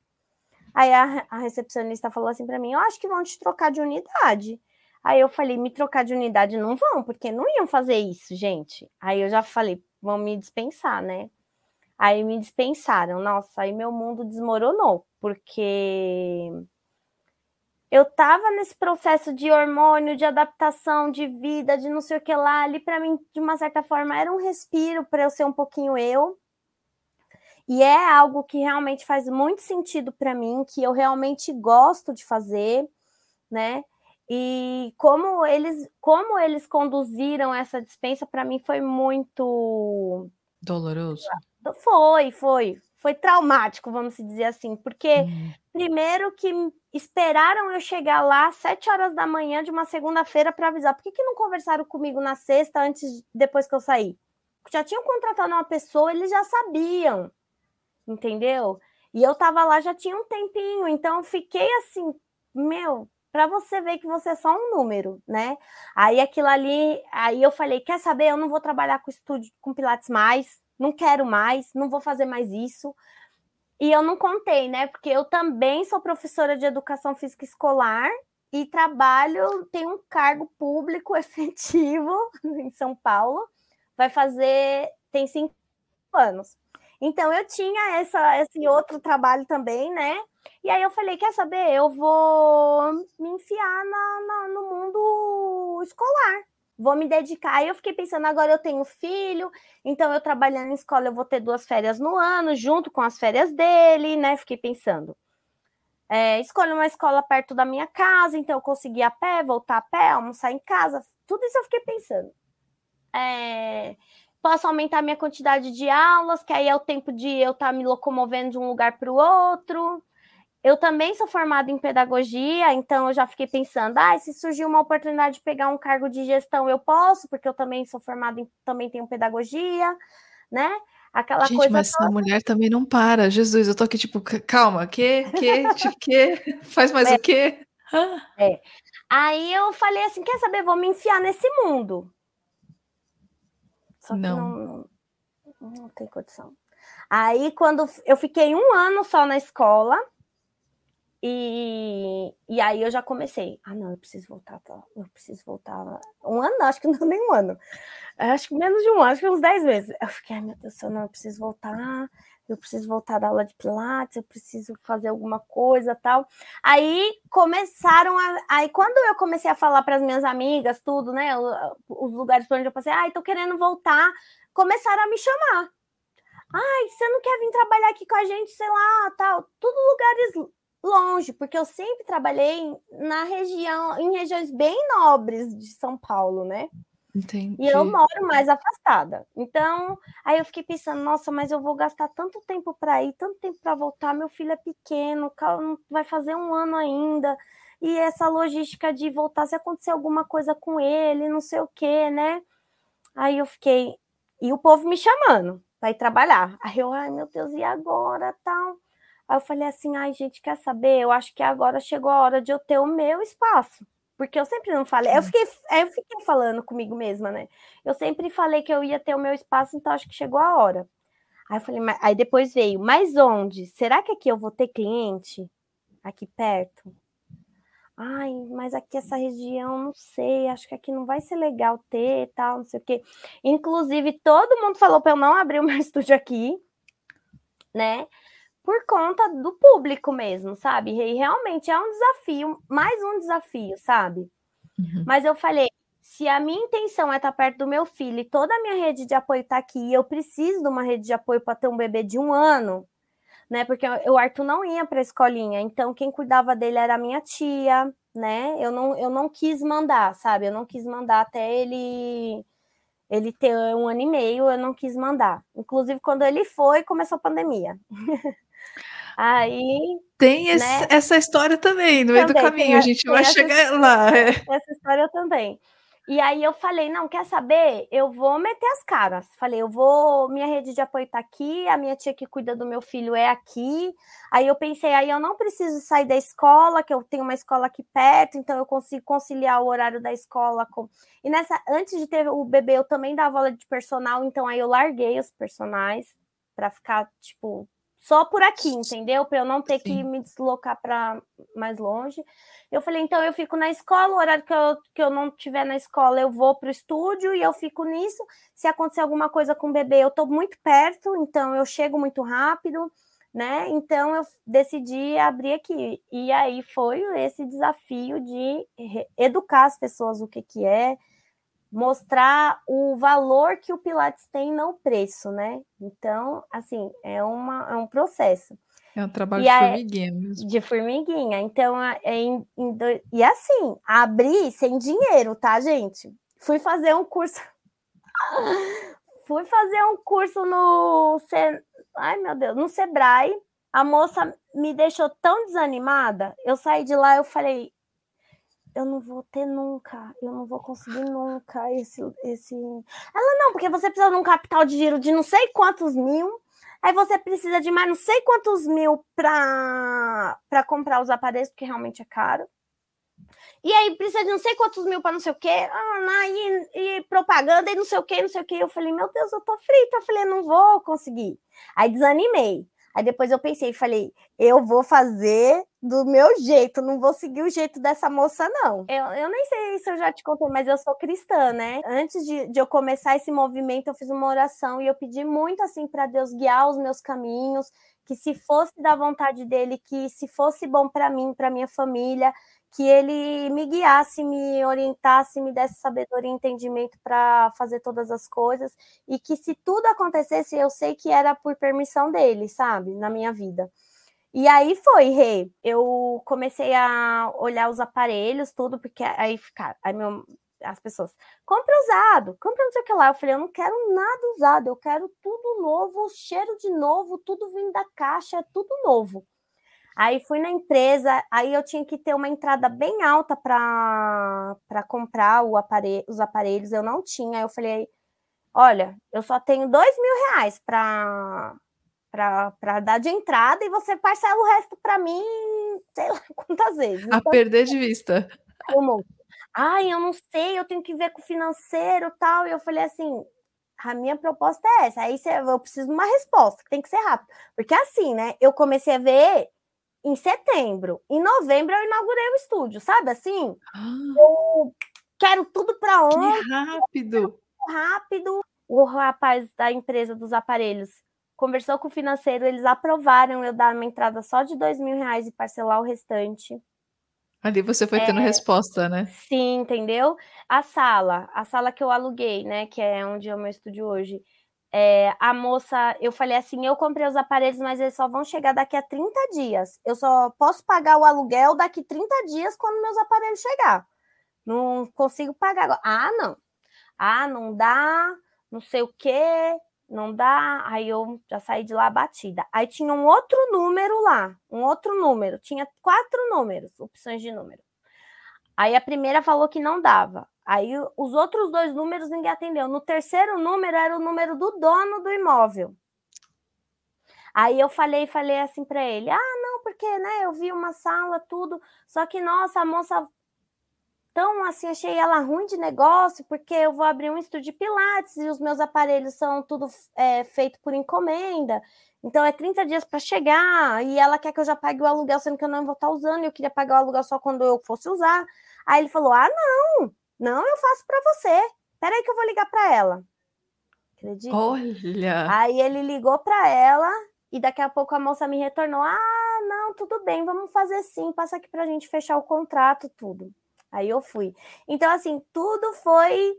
Aí a, a recepcionista falou assim para mim: Eu acho que vão te trocar de unidade. Aí eu falei: Me trocar de unidade não vão, porque não iam fazer isso, gente. Aí eu já falei: Vão me dispensar, né? Aí me dispensaram. Nossa, aí meu mundo desmoronou, porque eu tava nesse processo de hormônio, de adaptação, de vida, de não sei o que lá. Ali, para mim, de uma certa forma, era um respiro para eu ser um pouquinho eu. E é algo que realmente faz muito sentido para mim, que eu realmente gosto de fazer, né? E como eles, como eles conduziram essa dispensa para mim foi muito doloroso. Foi, foi, foi traumático, vamos dizer assim, porque hum. primeiro que esperaram eu chegar lá às sete horas da manhã de uma segunda-feira para avisar. Por que, que não conversaram comigo na sexta antes, depois que eu saí? Já tinham contratado uma pessoa, eles já sabiam entendeu? E eu tava lá já tinha um tempinho, então fiquei assim, meu, para você ver que você é só um número, né? Aí aquilo ali, aí eu falei, quer saber? Eu não vou trabalhar com estúdio com Pilates mais, não quero mais, não vou fazer mais isso. E eu não contei, né? Porque eu também sou professora de educação física escolar e trabalho, tenho um cargo público efetivo em São Paulo. Vai fazer, tem cinco anos. Então eu tinha essa, esse outro trabalho também, né? E aí eu falei, quer saber? Eu vou me enfiar na, na, no mundo escolar. Vou me dedicar. Aí eu fiquei pensando, agora eu tenho filho, então eu trabalhando em escola, eu vou ter duas férias no ano, junto com as férias dele, né? Fiquei pensando. É, uma escola perto da minha casa, então eu consegui a pé, voltar a pé, almoçar em casa, tudo isso eu fiquei pensando. É, Posso aumentar minha quantidade de aulas, que aí é o tempo de eu estar tá me locomovendo de um lugar para o outro. Eu também sou formada em pedagogia, então eu já fiquei pensando, ah, se surgir uma oportunidade de pegar um cargo de gestão, eu posso, porque eu também sou formada em, também tenho pedagogia, né? Aquela Gente, coisa mas toda. a mulher também não para. Jesus, eu tô aqui tipo, calma, que, que, tipo, que, faz mais é. o quê? É. Aí eu falei assim, quer saber, vou me enfiar nesse mundo. Só não. que não, não, não tem condição. Aí, quando eu fiquei um ano só na escola, e, e aí eu já comecei. Ah, não, eu preciso voltar, tá? eu preciso voltar. Um ano, acho que não nem um ano. Acho que menos de um ano, acho que uns 10 meses. Eu fiquei, ai meu Deus céu, não, eu preciso voltar, eu preciso voltar da aula de Pilates, eu preciso fazer alguma coisa tal. Aí começaram a. Aí quando eu comecei a falar para as minhas amigas, tudo, né? Os lugares onde eu passei, ai, tô querendo voltar, começaram a me chamar. Ai, você não quer vir trabalhar aqui com a gente, sei lá, tal. Tudo lugares longe, porque eu sempre trabalhei na região, em regiões bem nobres de São Paulo, né? Entendi. E eu moro mais afastada. Então, aí eu fiquei pensando, nossa, mas eu vou gastar tanto tempo para ir, tanto tempo para voltar. Meu filho é pequeno, vai fazer um ano ainda. E essa logística de voltar, se acontecer alguma coisa com ele, não sei o quê, né? Aí eu fiquei. E o povo me chamando para ir trabalhar. Aí eu, ai meu Deus, e agora? Tal. Aí eu falei assim, ai gente, quer saber? Eu acho que agora chegou a hora de eu ter o meu espaço porque eu sempre não falei, eu fiquei, eu fiquei falando comigo mesma, né? Eu sempre falei que eu ia ter o meu espaço, então acho que chegou a hora. Aí eu falei, aí depois veio, mas onde? Será que aqui eu vou ter cliente? Aqui perto? Ai, mas aqui essa região, não sei, acho que aqui não vai ser legal ter tal, não sei o quê. Inclusive, todo mundo falou para eu não abrir o meu estúdio aqui, né? Por conta do público mesmo, sabe? E realmente é um desafio, mais um desafio, sabe? Uhum. Mas eu falei, se a minha intenção é estar perto do meu filho e toda a minha rede de apoio está aqui e eu preciso de uma rede de apoio para ter um bebê de um ano, né? Porque o Arthur não ia para a escolinha, então quem cuidava dele era a minha tia, né? Eu não, eu não quis mandar, sabe? Eu não quis mandar até ele ele ter um ano e meio, eu não quis mandar. Inclusive, quando ele foi, começou a pandemia. Aí. Tem esse, né? essa história também, no também, meio do caminho, a gente vai chegar essa, lá. É. Essa história também. E aí eu falei, não, quer saber? Eu vou meter as caras. Falei, eu vou, minha rede de apoio tá aqui, a minha tia que cuida do meu filho é aqui. Aí eu pensei, aí eu não preciso sair da escola, que eu tenho uma escola aqui perto, então eu consigo conciliar o horário da escola com. E nessa, antes de ter o bebê, eu também dava aula de personal, então aí eu larguei os personagens para ficar, tipo, só por aqui, entendeu? Para eu não ter Sim. que me deslocar para mais longe. Eu falei, então eu fico na escola, o horário que eu, que eu não estiver na escola, eu vou para o estúdio e eu fico nisso. Se acontecer alguma coisa com o bebê, eu estou muito perto, então eu chego muito rápido, né? Então eu decidi abrir aqui. E aí foi esse desafio de educar as pessoas o que, que é, mostrar o valor que o Pilates tem, não o preço, né? Então, assim, é, uma, é um processo. É um trabalho e de formiguinha mesmo. De formiguinha. Então, é em, em do... e assim, abri sem dinheiro, tá, gente? Fui fazer um curso. Fui fazer um curso no. Ai, meu Deus, no Sebrae. A moça me deixou tão desanimada. Eu saí de lá, eu falei, eu não vou ter nunca, eu não vou conseguir nunca esse, esse. Ela não, porque você precisa de um capital de giro de não sei quantos mil. Aí você precisa de mais não sei quantos mil para comprar os aparelhos, porque realmente é caro. E aí precisa de não sei quantos mil para não sei o quê, ah, e, e, propaganda e não sei o quê, não sei o quê. Eu falei, meu Deus, eu tô frita. Eu falei, não vou conseguir. Aí desanimei. Aí depois eu pensei, falei, eu vou fazer do meu jeito, não vou seguir o jeito dessa moça, não. Eu, eu nem sei se eu já te contei, mas eu sou cristã, né? Antes de, de eu começar esse movimento, eu fiz uma oração e eu pedi muito assim para Deus guiar os meus caminhos, que se fosse da vontade dele, que se fosse bom para mim, para minha família, que ele me guiasse, me orientasse, me desse sabedoria e entendimento para fazer todas as coisas, e que se tudo acontecesse, eu sei que era por permissão dele, sabe, na minha vida. E aí foi, Rê. Eu comecei a olhar os aparelhos, tudo, porque aí ficar, aí meu, as pessoas, compra usado, compra não sei o que lá. Eu falei, eu não quero nada usado, eu quero tudo novo, cheiro de novo, tudo vindo da caixa, tudo novo. Aí fui na empresa, aí eu tinha que ter uma entrada bem alta para comprar aparelho, os aparelhos, eu não tinha. Eu falei, olha, eu só tenho dois mil reais para para dar de entrada e você parcela o resto para mim, sei lá quantas vezes. A então, perder de vista. Como? Ai, eu não sei, eu tenho que ver com o financeiro tal. E eu falei assim: a minha proposta é essa. Aí eu preciso de uma resposta, que tem que ser rápido. Porque assim, né? Eu comecei a ver em setembro. Em novembro eu inaugurei o estúdio, sabe assim? Ah, eu quero tudo para ontem. rápido. Rápido. O rapaz da empresa dos aparelhos conversou com o financeiro, eles aprovaram eu dar uma entrada só de dois mil reais e parcelar o restante. Ali você foi tendo é, resposta, né? Sim, entendeu? A sala, a sala que eu aluguei, né, que é onde é o meu estúdio hoje, é, a moça, eu falei assim, eu comprei os aparelhos, mas eles só vão chegar daqui a 30 dias. Eu só posso pagar o aluguel daqui 30 dias quando meus aparelhos chegar. Não consigo pagar agora. Ah, não. Ah, não dá, não sei o quê não dá. Aí eu já saí de lá batida. Aí tinha um outro número lá, um outro número, tinha quatro números, opções de número. Aí a primeira falou que não dava. Aí os outros dois números ninguém atendeu. No terceiro número era o número do dono do imóvel. Aí eu falei, falei assim para ele: "Ah, não, porque, né, eu vi uma sala tudo, só que nossa, a moça então, assim, achei ela ruim de negócio, porque eu vou abrir um estúdio de pilates e os meus aparelhos são tudo é, feito por encomenda. Então, é 30 dias para chegar, e ela quer que eu já pague o aluguel, sendo que eu não vou estar tá usando, e eu queria pagar o aluguel só quando eu fosse usar. Aí ele falou: Ah, não, não, eu faço para você. Peraí que eu vou ligar para ela. Acredita? Olha! Aí ele ligou para ela, e daqui a pouco a moça me retornou: Ah, não, tudo bem, vamos fazer sim, passa aqui para a gente fechar o contrato, tudo. Aí eu fui. Então, assim, tudo foi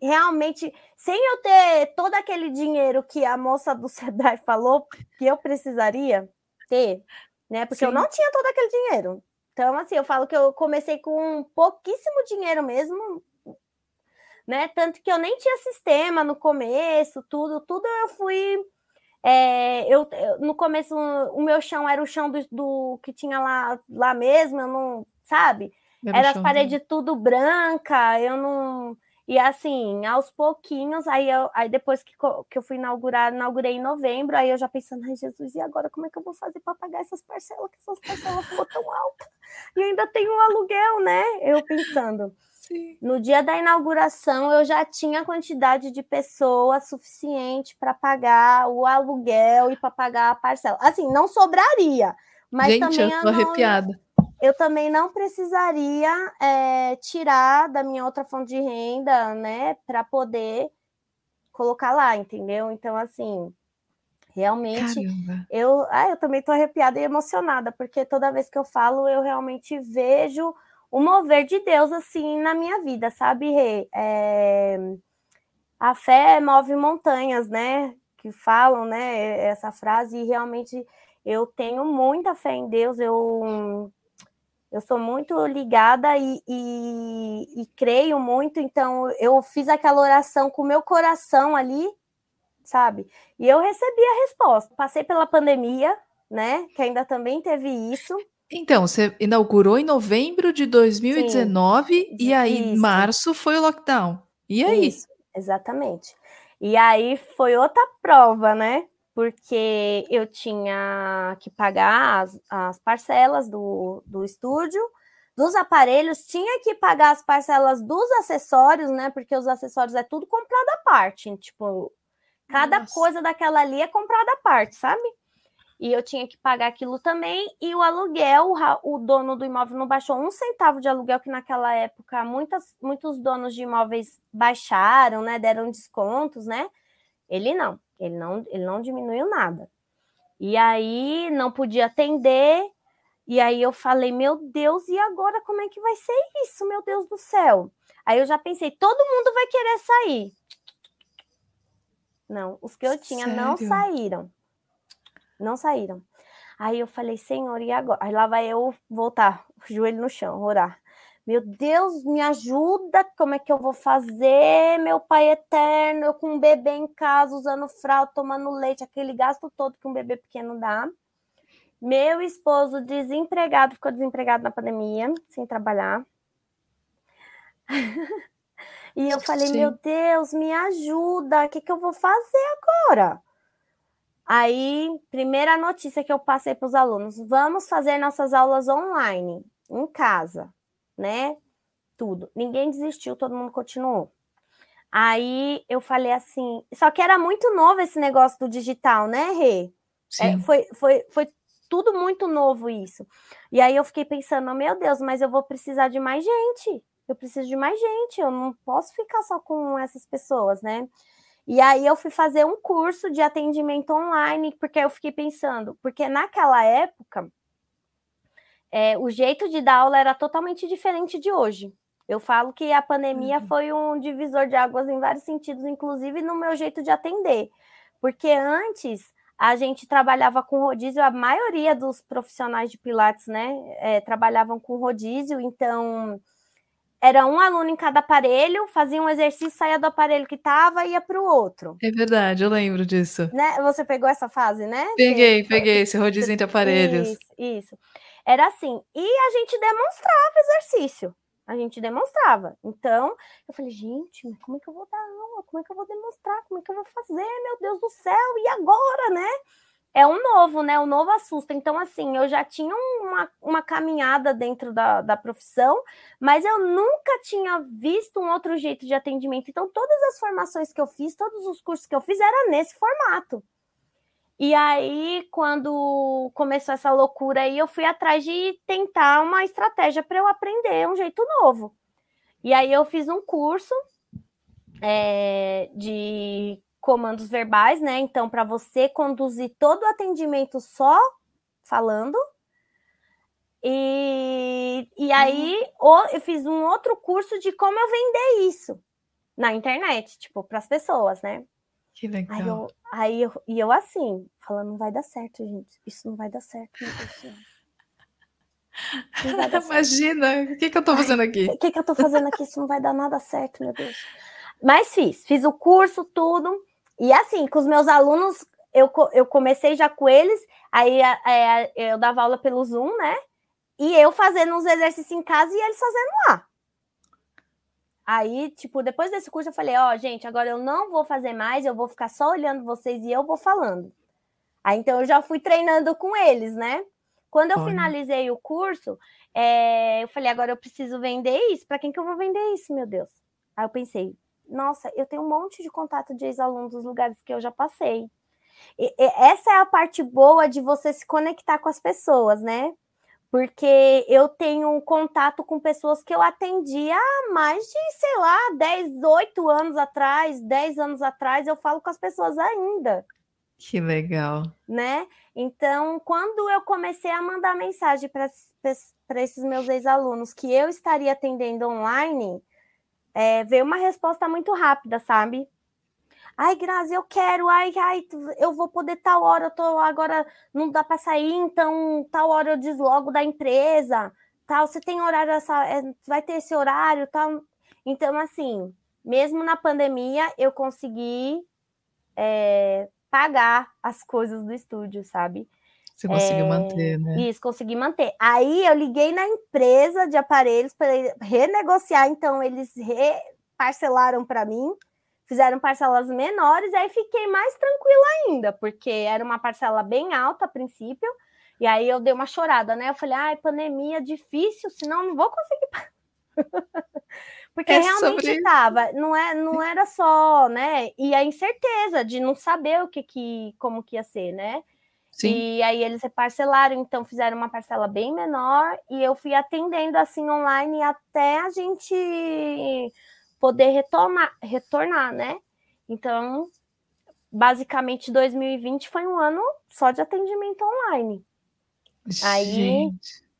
realmente sem eu ter todo aquele dinheiro que a moça do Sebrae falou que eu precisaria ter, né? Porque Sim. eu não tinha todo aquele dinheiro. Então, assim, eu falo que eu comecei com pouquíssimo dinheiro mesmo, né? Tanto que eu nem tinha sistema no começo, tudo, tudo eu fui. É, eu, eu, no começo, o meu chão era o chão do, do que tinha lá, lá mesmo, eu não, sabe? Era as paredes tudo branca, eu não. E assim, aos pouquinhos, aí, eu, aí depois que, que eu fui inaugurar, inaugurei em novembro, aí eu já pensando, ai Jesus, e agora como é que eu vou fazer para pagar essas parcelas? Que essas parcelas ficou tão altas. E ainda tem um aluguel, né? Eu pensando. Sim. No dia da inauguração, eu já tinha quantidade de pessoas suficiente para pagar o aluguel e para pagar a parcela. Assim, não sobraria, mas Gente, também eu tô não, arrepiada. Eu também não precisaria é, tirar da minha outra fonte de renda, né, para poder colocar lá, entendeu? Então, assim, realmente Caramba. eu, ah, eu também tô arrepiada e emocionada, porque toda vez que eu falo, eu realmente vejo o mover de Deus assim na minha vida, sabe, Rê? É... A fé move montanhas, né? Que falam, né? Essa frase, e realmente eu tenho muita fé em Deus, eu, eu sou muito ligada e, e, e creio muito, então eu fiz aquela oração com o meu coração ali, sabe? E eu recebi a resposta. Passei pela pandemia, né? Que ainda também teve isso. Então, você inaugurou em novembro de 2019 Sim, e aí isso. março foi o lockdown. E aí? Isso, exatamente. E aí foi outra prova, né? Porque eu tinha que pagar as, as parcelas do, do estúdio, dos aparelhos, tinha que pagar as parcelas dos acessórios, né? Porque os acessórios é tudo comprado à parte. Tipo, cada Nossa. coisa daquela ali é comprada à parte, sabe? e eu tinha que pagar aquilo também. E o aluguel, o dono do imóvel não baixou um centavo de aluguel, que naquela época muitas, muitos donos de imóveis baixaram, né? Deram descontos, né? Ele não, ele não, ele não diminuiu nada. E aí não podia atender. E aí eu falei, meu Deus, e agora como é que vai ser isso, meu Deus do céu? Aí eu já pensei, todo mundo vai querer sair. Não, os que eu tinha Sério? não saíram não saíram. Aí eu falei, Senhor, e agora? Aí lá vai eu voltar, joelho no chão, orar. Meu Deus, me ajuda, como é que eu vou fazer, meu pai eterno, eu com um bebê em casa, usando fralda, tomando leite, aquele gasto todo que um bebê pequeno dá. Meu esposo desempregado, ficou desempregado na pandemia, sem trabalhar. e eu falei, Sim. meu Deus, me ajuda, o que, que eu vou fazer agora? Aí, primeira notícia que eu passei para os alunos: vamos fazer nossas aulas online, em casa, né? Tudo. Ninguém desistiu, todo mundo continuou. Aí eu falei assim, só que era muito novo esse negócio do digital, né, Rê? É, foi, foi, foi tudo muito novo isso. E aí eu fiquei pensando, meu Deus, mas eu vou precisar de mais gente. Eu preciso de mais gente, eu não posso ficar só com essas pessoas, né? E aí eu fui fazer um curso de atendimento online, porque eu fiquei pensando, porque naquela época é, o jeito de dar aula era totalmente diferente de hoje. Eu falo que a pandemia uhum. foi um divisor de águas em vários sentidos, inclusive no meu jeito de atender. Porque antes a gente trabalhava com rodízio, a maioria dos profissionais de Pilates, né, é, trabalhavam com rodízio, então era um aluno em cada aparelho, fazia um exercício, saía do aparelho que estava e ia para o outro. É verdade, eu lembro disso. Né? Você pegou essa fase, né? Peguei, peguei esse rodízio entre aparelhos. Isso, isso. Era assim. E a gente demonstrava exercício. A gente demonstrava. Então, eu falei, gente, como é que eu vou dar aula? Como é que eu vou demonstrar? Como é que eu vou fazer? Meu Deus do céu, e agora, né? é um novo, né? O novo assusta. Então, assim, eu já tinha uma, uma caminhada dentro da, da profissão, mas eu nunca tinha visto um outro jeito de atendimento. Então, todas as formações que eu fiz, todos os cursos que eu fiz, era nesse formato. E aí, quando começou essa loucura aí, eu fui atrás de tentar uma estratégia para eu aprender um jeito novo. E aí eu fiz um curso é, de comandos verbais, né? Então, para você conduzir todo o atendimento só falando. E, e aí uhum. eu fiz um outro curso de como eu vender isso na internet, tipo, para as pessoas, né? Que legal. Aí eu, aí eu, e eu assim, falando, não vai dar certo, gente. Isso não vai dar certo, meu Deus Imagina, o que, que eu tô fazendo aqui? O que, que eu tô fazendo aqui? Isso não vai dar nada certo, meu Deus. Mas fiz, fiz o curso, tudo. E assim, com os meus alunos, eu, eu comecei já com eles, aí é, eu dava aula pelo Zoom, né? E eu fazendo uns exercícios em casa e eles fazendo lá. Aí, tipo, depois desse curso eu falei, ó, oh, gente, agora eu não vou fazer mais, eu vou ficar só olhando vocês e eu vou falando. Aí então eu já fui treinando com eles, né? Quando eu Olha. finalizei o curso, é, eu falei, agora eu preciso vender isso. Para quem que eu vou vender isso, meu Deus? Aí eu pensei, nossa, eu tenho um monte de contato de ex-alunos dos lugares que eu já passei. E, e, essa é a parte boa de você se conectar com as pessoas, né? Porque eu tenho contato com pessoas que eu atendi há mais de, sei lá, 10, 8 anos atrás, 10 anos atrás, eu falo com as pessoas ainda. Que legal. Né? Então, quando eu comecei a mandar mensagem para esses meus ex-alunos que eu estaria atendendo online, é, veio uma resposta muito rápida, sabe? Ai, Grazi, eu quero, ai, ai, eu vou poder tal hora, eu tô agora, não dá para sair, então tal hora eu deslogo da empresa, tal, você tem horário, essa, é, vai ter esse horário, tal. Então, assim, mesmo na pandemia, eu consegui é, pagar as coisas do estúdio, sabe? Você conseguiu é, manter, né? Isso, consegui manter. Aí eu liguei na empresa de aparelhos para renegociar, então eles reparcelaram para mim, fizeram parcelas menores, aí fiquei mais tranquila ainda, porque era uma parcela bem alta a princípio, e aí eu dei uma chorada, né? Eu falei, ai, pandemia difícil, senão não vou conseguir. Porque é realmente estava, não, é, não era só, né? E a incerteza de não saber o que, que como que ia ser, né? Sim. E aí eles reparcelaram, então fizeram uma parcela bem menor e eu fui atendendo assim online até a gente poder retomar, retornar, né? Então, basicamente 2020 foi um ano só de atendimento online. Gente. Aí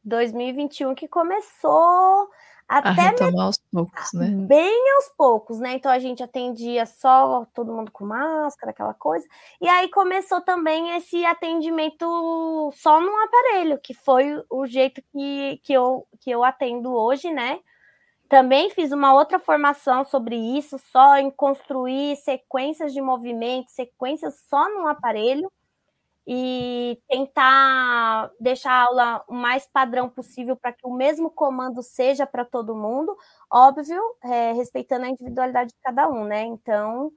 2021 que começou até a retomar aos poucos, né? Bem aos poucos, né? Então a gente atendia só todo mundo com máscara, aquela coisa. E aí começou também esse atendimento só num aparelho, que foi o jeito que, que, eu, que eu atendo hoje, né? Também fiz uma outra formação sobre isso, só em construir sequências de movimentos, sequências só num aparelho e tentar deixar a aula o mais padrão possível para que o mesmo comando seja para todo mundo, óbvio, é, respeitando a individualidade de cada um, né? Então,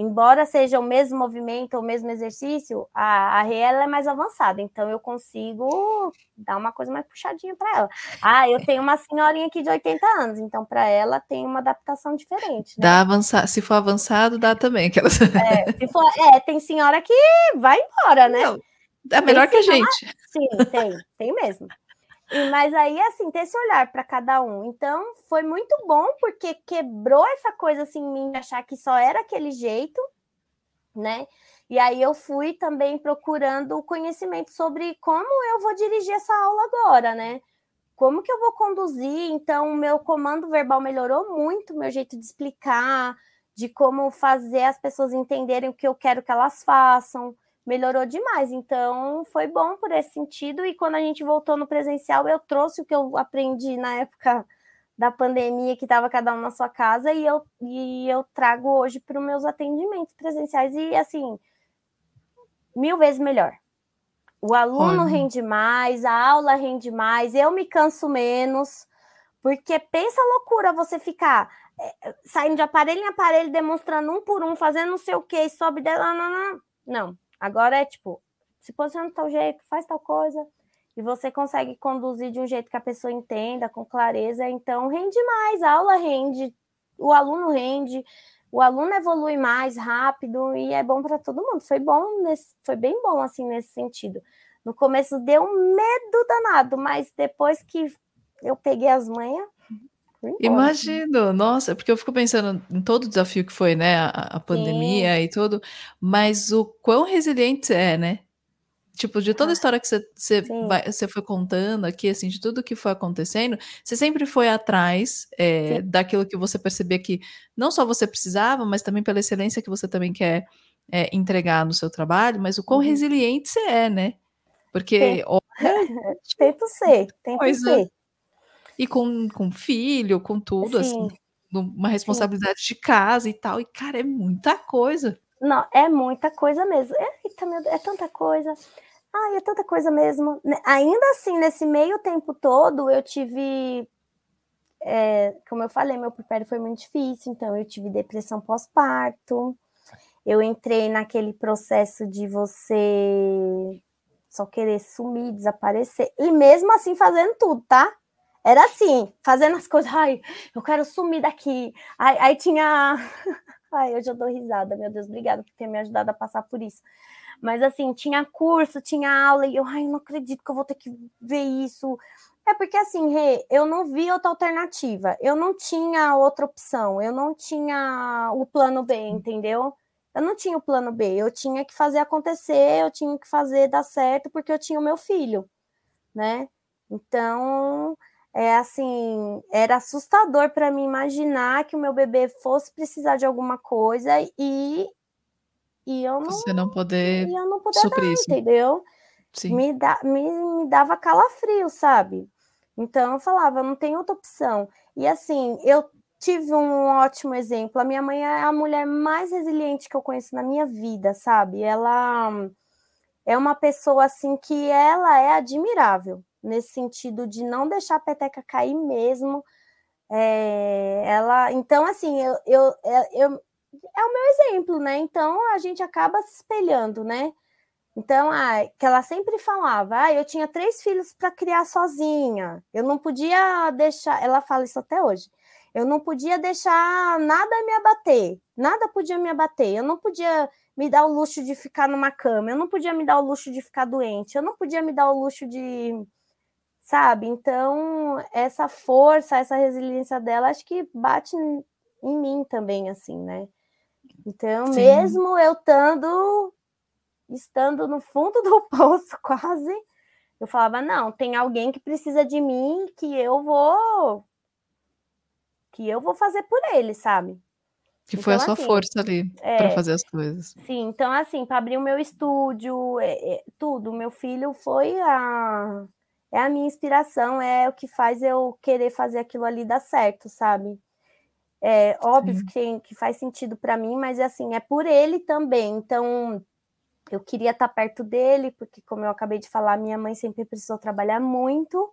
embora seja o mesmo movimento, o mesmo exercício, a, a é mais avançada, então eu consigo dar uma coisa mais puxadinha para ela. Ah, eu tenho uma senhorinha aqui de 80 anos, então para ela tem uma adaptação diferente. Né? Dá avançar, se for avançado, dá também. Aquelas... É, se for, é, tem senhora que vai embora, né? Não, é melhor tem que a gente. Sim, tem, tem mesmo. Mas aí, assim, ter esse olhar para cada um. Então, foi muito bom, porque quebrou essa coisa assim em mim de achar que só era aquele jeito, né? E aí eu fui também procurando conhecimento sobre como eu vou dirigir essa aula agora, né? Como que eu vou conduzir? Então, o meu comando verbal melhorou muito, meu jeito de explicar, de como fazer as pessoas entenderem o que eu quero que elas façam melhorou demais. Então, foi bom por esse sentido. E quando a gente voltou no presencial, eu trouxe o que eu aprendi na época da pandemia, que estava cada um na sua casa, e eu, e eu trago hoje para os meus atendimentos presenciais. E, assim, mil vezes melhor. O aluno Olha. rende mais, a aula rende mais, eu me canso menos, porque pensa loucura você ficar é, saindo de aparelho em aparelho, demonstrando um por um, fazendo não sei o que, sobe dela, não, não, não. Agora é tipo, se posiciona de tal jeito, faz tal coisa, e você consegue conduzir de um jeito que a pessoa entenda, com clareza, então rende mais, a aula rende, o aluno rende, o aluno evolui mais rápido e é bom para todo mundo. Foi bom, nesse, foi bem bom assim nesse sentido. No começo deu um medo danado, mas depois que eu peguei as manhas, Imagino, nossa, porque eu fico pensando em todo o desafio que foi, né, a, a pandemia Sim. e tudo, mas o quão resiliente é, né? Tipo, de toda a ah, história que você, você, foi contando aqui, assim, de tudo que foi acontecendo, você sempre foi atrás é, daquilo que você percebia que não só você precisava, mas também pela excelência que você também quer é, entregar no seu trabalho, mas o quão uhum. resiliente você é, né? Porque. Olha, tento ser, tento coisa. ser e com, com filho, com tudo, assim, uma responsabilidade Sim. de casa e tal. E, cara, é muita coisa. Não, é muita coisa mesmo. É, é tanta coisa. Ai, é tanta coisa mesmo. Ainda assim, nesse meio tempo todo, eu tive. É, como eu falei, meu puerpério foi muito difícil, então eu tive depressão pós-parto. Eu entrei naquele processo de você só querer sumir, desaparecer, e mesmo assim fazendo tudo, tá? Era assim, fazendo as coisas, ai, eu quero sumir daqui. Aí, aí tinha. Ai, hoje eu dou risada, meu Deus, obrigada por ter me ajudado a passar por isso. Mas assim, tinha curso, tinha aula, e eu, ai, não acredito que eu vou ter que ver isso. É porque assim, Rê, eu não vi outra alternativa, eu não tinha outra opção, eu não tinha o plano B, entendeu? Eu não tinha o plano B, eu tinha que fazer acontecer, eu tinha que fazer dar certo, porque eu tinha o meu filho, né? Então, é assim, era assustador para mim imaginar que o meu bebê fosse precisar de alguma coisa e e eu não você não poder e eu não poder dar, isso. entendeu? Sim. Me, da, me, me dava calafrio, sabe? Então eu falava, não tem outra opção. E assim, eu tive um ótimo exemplo. A minha mãe é a mulher mais resiliente que eu conheço na minha vida, sabe? Ela é uma pessoa assim que ela é admirável nesse sentido de não deixar a peteca cair mesmo. É, ela, então assim, eu, eu, é, eu, é o meu exemplo, né? Então a gente acaba se espelhando, né? Então, ah, que ela sempre falava, ah, eu tinha três filhos para criar sozinha, eu não podia deixar, ela fala isso até hoje, eu não podia deixar nada me abater, nada podia me abater, eu não podia me dar o luxo de ficar numa cama, eu não podia me dar o luxo de ficar doente, eu não podia me dar o luxo de, sabe? Então, essa força, essa resiliência dela, acho que bate em mim também, assim, né? Então, Sim. mesmo eu estando estando no fundo do poço quase, eu falava, não, tem alguém que precisa de mim que eu vou que eu vou fazer por ele, sabe? Que foi então, a sua assim, força ali é, para fazer as coisas. Sim, então assim, para abrir o meu estúdio, é, é, tudo, meu filho foi a é a minha inspiração, é o que faz eu querer fazer aquilo ali dar certo, sabe? É óbvio que, que faz sentido para mim, mas assim, é por ele também. Então, eu queria estar tá perto dele, porque, como eu acabei de falar, minha mãe sempre precisou trabalhar muito,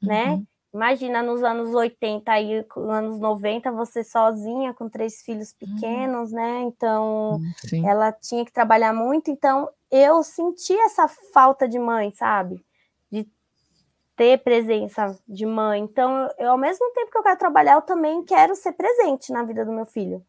né? uhum. né? Imagina nos anos 80 e anos 90, você sozinha com três filhos uhum. pequenos, uhum. né? Então, Sim. ela tinha que trabalhar muito. Então, eu senti essa falta de mãe, sabe? Ter presença de mãe. Então, eu, ao mesmo tempo que eu quero trabalhar, eu também quero ser presente na vida do meu filho.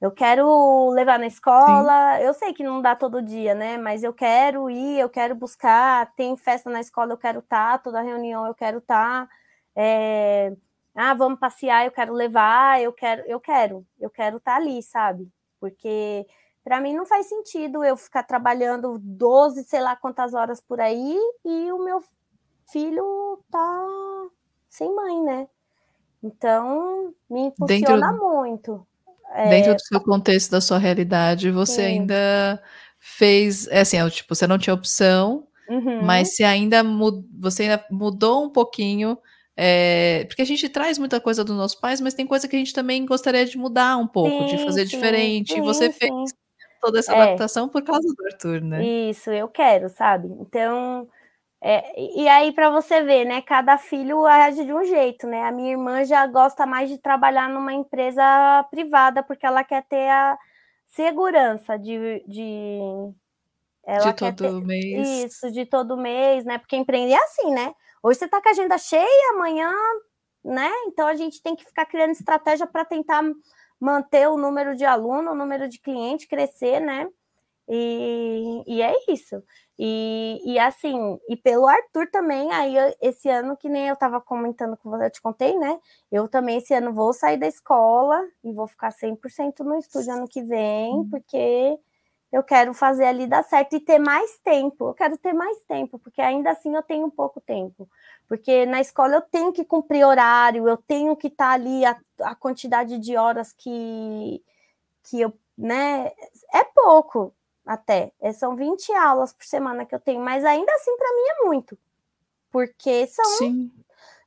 Eu quero levar na escola, Sim. eu sei que não dá todo dia, né? Mas eu quero ir, eu quero buscar, tem festa na escola, eu quero estar, tá, toda reunião eu quero estar. Tá, é... Ah, vamos passear, eu quero levar, eu quero, eu quero, eu quero estar tá ali, sabe? Porque para mim não faz sentido eu ficar trabalhando 12, sei lá quantas horas por aí, e o meu filho tá sem mãe, né? Então, me impulsiona Dentro... muito. Dentro é... do seu contexto, da sua realidade, você Sim. ainda fez, é assim, é, tipo, você não tinha opção, uhum. mas você ainda, mud, você ainda mudou um pouquinho, é, porque a gente traz muita coisa dos nossos pais, mas tem coisa que a gente também gostaria de mudar um pouco, sim, de fazer sim, diferente, e você fez toda essa é. adaptação por causa do Arthur, né? Isso, eu quero, sabe? Então, é, e aí, para você ver, né? Cada filho age de um jeito, né? A minha irmã já gosta mais de trabalhar numa empresa privada, porque ela quer ter a segurança de. de ela de todo ter, mês. Isso, de todo mês, né? Porque empreender é assim, né? Hoje você está com a agenda cheia, amanhã, né? Então a gente tem que ficar criando estratégia para tentar manter o número de aluno, o número de cliente crescer, né? E, e é isso. E, e assim, e pelo Arthur também, aí esse ano, que nem eu estava comentando com você, eu te contei, né? Eu também esse ano vou sair da escola e vou ficar 100% no estúdio ano que vem, porque eu quero fazer ali dar certo e ter mais tempo. Eu quero ter mais tempo, porque ainda assim eu tenho pouco tempo. Porque na escola eu tenho que cumprir horário, eu tenho que estar tá ali a, a quantidade de horas que, que eu, né? É pouco até. É, são 20 aulas por semana que eu tenho, mas ainda assim para mim é muito. Porque são Sim.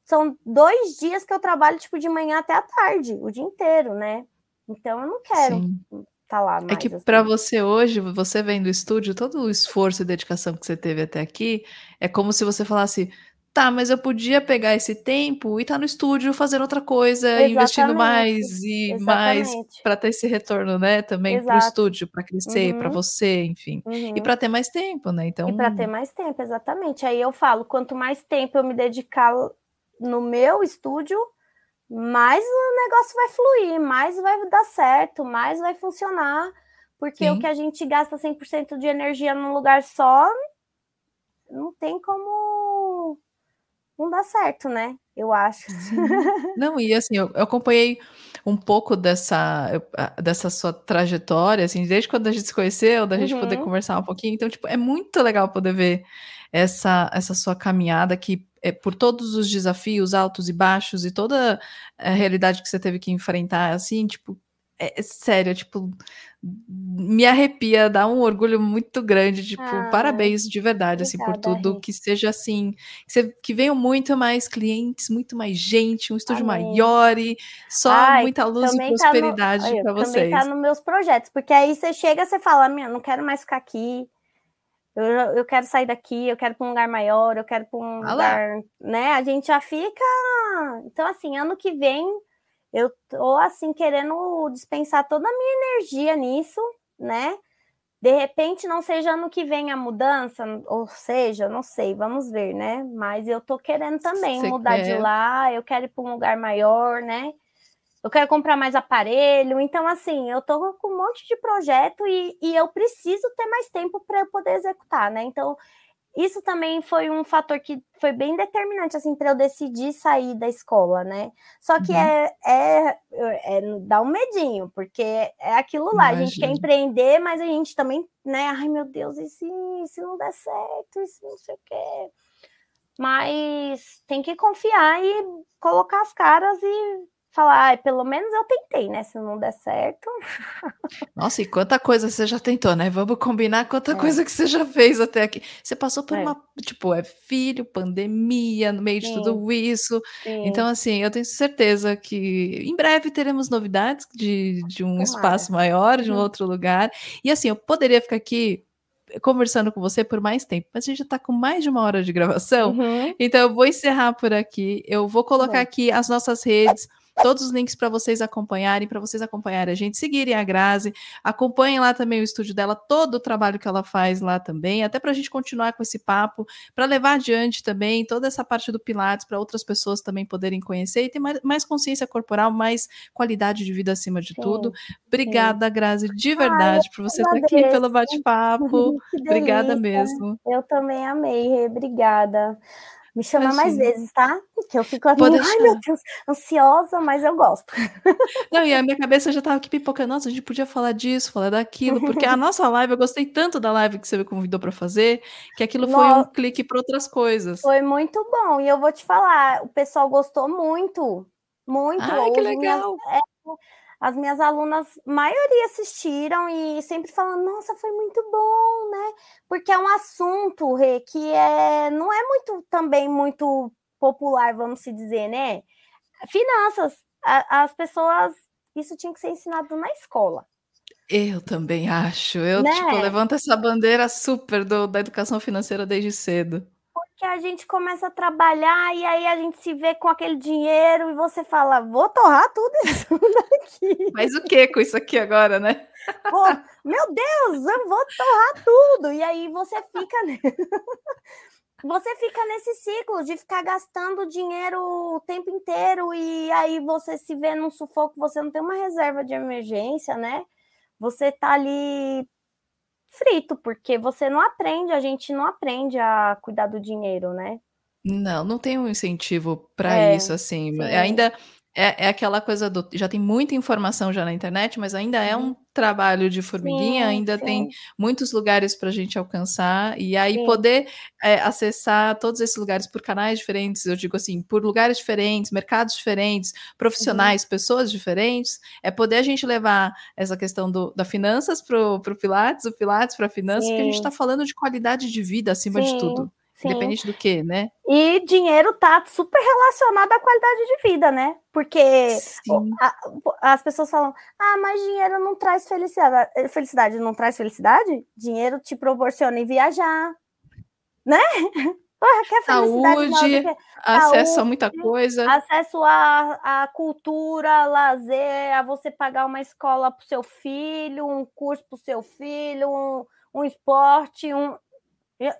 são dois dias que eu trabalho tipo de manhã até a tarde, o dia inteiro, né? Então eu não quero estar tá lá mais. É que assim. para você hoje, você vem do estúdio, todo o esforço e dedicação que você teve até aqui, é como se você falasse Tá, mas eu podia pegar esse tempo e estar tá no estúdio fazendo outra coisa, Exatamente. investindo mais e Exatamente. mais para ter esse retorno, né, também para o estúdio, para crescer, uhum. para você, enfim. Uhum. E para ter mais tempo, né? Então E para ter mais tempo, exatamente. Aí eu falo, quanto mais tempo eu me dedicar no meu estúdio, mais o negócio vai fluir, mais vai dar certo, mais vai funcionar, porque Sim. o que a gente gasta 100% de energia num lugar só não tem como não dá certo, né? Eu acho. Sim. Não, e assim, eu, eu, acompanhei um pouco dessa, dessa sua trajetória, assim, desde quando a gente se conheceu, da gente uhum. poder conversar um pouquinho. Então, tipo, é muito legal poder ver essa, essa sua caminhada que é, por todos os desafios altos e baixos e toda a realidade que você teve que enfrentar, assim, tipo, é, é sério, é, tipo, me arrepia, dá um orgulho muito grande, tipo, ah, parabéns de verdade, assim, por tudo, que seja assim, que, que venham muito mais clientes, muito mais gente, um estúdio Amém. maior e só Ai, muita luz e prosperidade tá para vocês. Também tá nos meus projetos, porque aí você chega, você fala, minha, não quero mais ficar aqui, eu, eu quero sair daqui, eu quero para um lugar maior, eu quero para um ah lugar, né? A gente já fica, então assim, ano que vem eu tô assim querendo dispensar toda a minha energia nisso, né? De repente não seja ano que vem a mudança, ou seja, não sei, vamos ver, né? Mas eu tô querendo também Você mudar quer? de lá, eu quero ir para um lugar maior, né? Eu quero comprar mais aparelho, então assim, eu tô com um monte de projeto e, e eu preciso ter mais tempo para eu poder executar, né? Então, isso também foi um fator que foi bem determinante assim para eu decidir sair da escola, né? Só que uhum. é, é, é, dá um medinho, porque é aquilo lá, Imagina. a gente quer empreender, mas a gente também, né? Ai meu Deus, e se, se não der certo, e se não sei o quê. Mas tem que confiar e colocar as caras e falar, ah, pelo menos eu tentei, né? Se não der certo. Nossa, e quanta coisa você já tentou, né? Vamos combinar quanta é. coisa que você já fez até aqui. Você passou por é. uma, tipo, é filho, pandemia, no meio Sim. de tudo isso. Sim. Então, assim, eu tenho certeza que em breve teremos novidades de, de um Tomara. espaço maior, de um uhum. outro lugar. E assim, eu poderia ficar aqui conversando com você por mais tempo, mas a gente já está com mais de uma hora de gravação, uhum. então eu vou encerrar por aqui. Eu vou colocar aqui as nossas redes todos os links para vocês acompanharem, para vocês acompanharem a gente, seguirem a Grazi, acompanhem lá também o estúdio dela, todo o trabalho que ela faz lá também, até para a gente continuar com esse papo, para levar adiante também toda essa parte do Pilates para outras pessoas também poderem conhecer e ter mais, mais, consciência corporal, mais qualidade de vida acima de sim, tudo. Obrigada, sim. Grazi, de verdade, Ai, por você estar aqui pelo bate-papo. Obrigada mesmo. Eu também amei, obrigada. Me chama Imagina. mais vezes, tá? Que eu fico assim, ai meu Deus, ansiosa, mas eu gosto. Não, e a minha cabeça já tava aqui pipocando, nossa, a gente podia falar disso, falar daquilo, porque a nossa live, eu gostei tanto da live que você me convidou para fazer, que aquilo foi um clique para outras coisas. Foi muito bom, e eu vou te falar, o pessoal gostou muito, muito. Ai, que legal! É, as minhas alunas, maioria assistiram e sempre falam, nossa, foi muito bom, né? Porque é um assunto, Rê, que é, não é muito também muito popular, vamos se dizer, né? Finanças, a, as pessoas, isso tinha que ser ensinado na escola. Eu também acho. Eu, né? tipo, levanto essa bandeira super do, da educação financeira desde cedo que a gente começa a trabalhar e aí a gente se vê com aquele dinheiro e você fala, vou torrar tudo isso daqui. Mas o que com isso aqui agora, né? Pô, meu Deus, eu vou torrar tudo. E aí você fica. você fica nesse ciclo de ficar gastando dinheiro o tempo inteiro e aí você se vê num sufoco, você não tem uma reserva de emergência, né? Você tá ali frito, porque você não aprende, a gente não aprende a cuidar do dinheiro, né? Não, não tem um incentivo para é, isso, assim. Sim. Ainda é, é aquela coisa do. Já tem muita informação já na internet, mas ainda é um uhum. trabalho de formiguinha, sim, ainda sim. tem muitos lugares para a gente alcançar, e aí sim. poder é, acessar todos esses lugares por canais diferentes, eu digo assim, por lugares diferentes, mercados diferentes, profissionais, uhum. pessoas diferentes, é poder a gente levar essa questão do, da finanças para o Pilates, o Pilates para finanças, porque a gente está falando de qualidade de vida acima de tudo. Sim. Independente do que, né? E dinheiro tá super relacionado à qualidade de vida, né? Porque a, as pessoas falam: ah, mas dinheiro não traz felicidade. Felicidade não traz felicidade? Dinheiro te proporciona em viajar, né? quer saúde, acesso saúde, a muita coisa. Acesso à, à cultura, lazer, a você pagar uma escola para o seu filho, um curso para o seu filho, um, um esporte, um,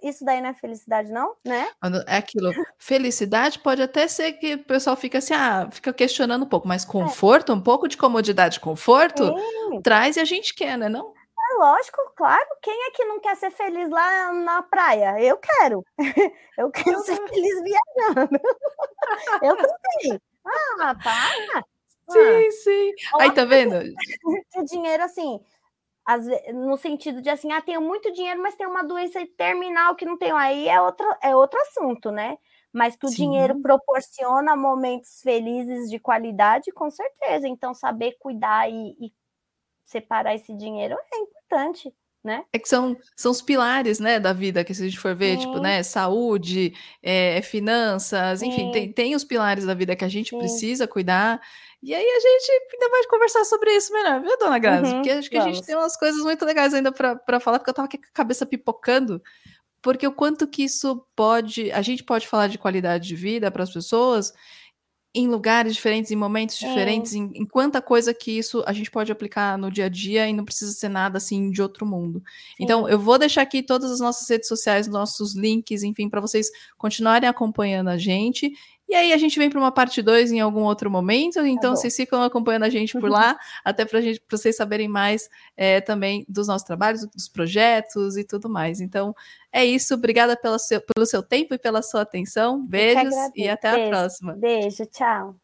isso daí não é felicidade, não? Né? É aquilo. Felicidade pode até ser que o pessoal fica assim, ah, fica questionando um pouco, mas é. conforto, é. um pouco de comodidade, conforto, Sim. traz e a gente quer, né? Não? É lógico, claro. Quem é que não quer ser feliz lá na praia? Eu quero. Eu quero ser feliz viajando. Eu também. Ah, para. Sim, ah. sim. Aí tá vendo? O dinheiro, assim, no sentido de assim, ah, tenho muito dinheiro, mas tenho uma doença terminal que não tenho. Aí é outro, é outro assunto, né? Mas que o Sim. dinheiro proporciona momentos felizes de qualidade, com certeza. Então, saber cuidar e, e separar esse dinheiro é importante. Né? É que são, são os pilares, né, da vida, que se a gente for ver, tipo, Sim. tipo, né, saúde, é, finanças, Sim. enfim, tem, tem os pilares da vida que a gente Sim. precisa cuidar, e aí a gente ainda vai conversar sobre isso melhor, viu, dona Grazi? Uhum, porque acho que vamos. a gente tem umas coisas muito legais ainda para falar, porque eu tava aqui com a cabeça pipocando, porque o quanto que isso pode, a gente pode falar de qualidade de vida para as pessoas em lugares diferentes, em momentos diferentes, em, em, quanta coisa que isso a gente pode aplicar no dia a dia e não precisa ser nada assim de outro mundo. Sim. Então, eu vou deixar aqui todas as nossas redes sociais, nossos links, enfim, para vocês continuarem acompanhando a gente e aí a gente vem para uma parte 2 em algum outro momento. Tá então, tá vocês ficam acompanhando a gente por lá, até para gente, vocês saberem mais é, também dos nossos trabalhos, dos projetos e tudo mais. Então, é isso. Obrigada pelo seu, pelo seu tempo e pela sua atenção. Beijos e até Beijo. a próxima. Beijo, tchau.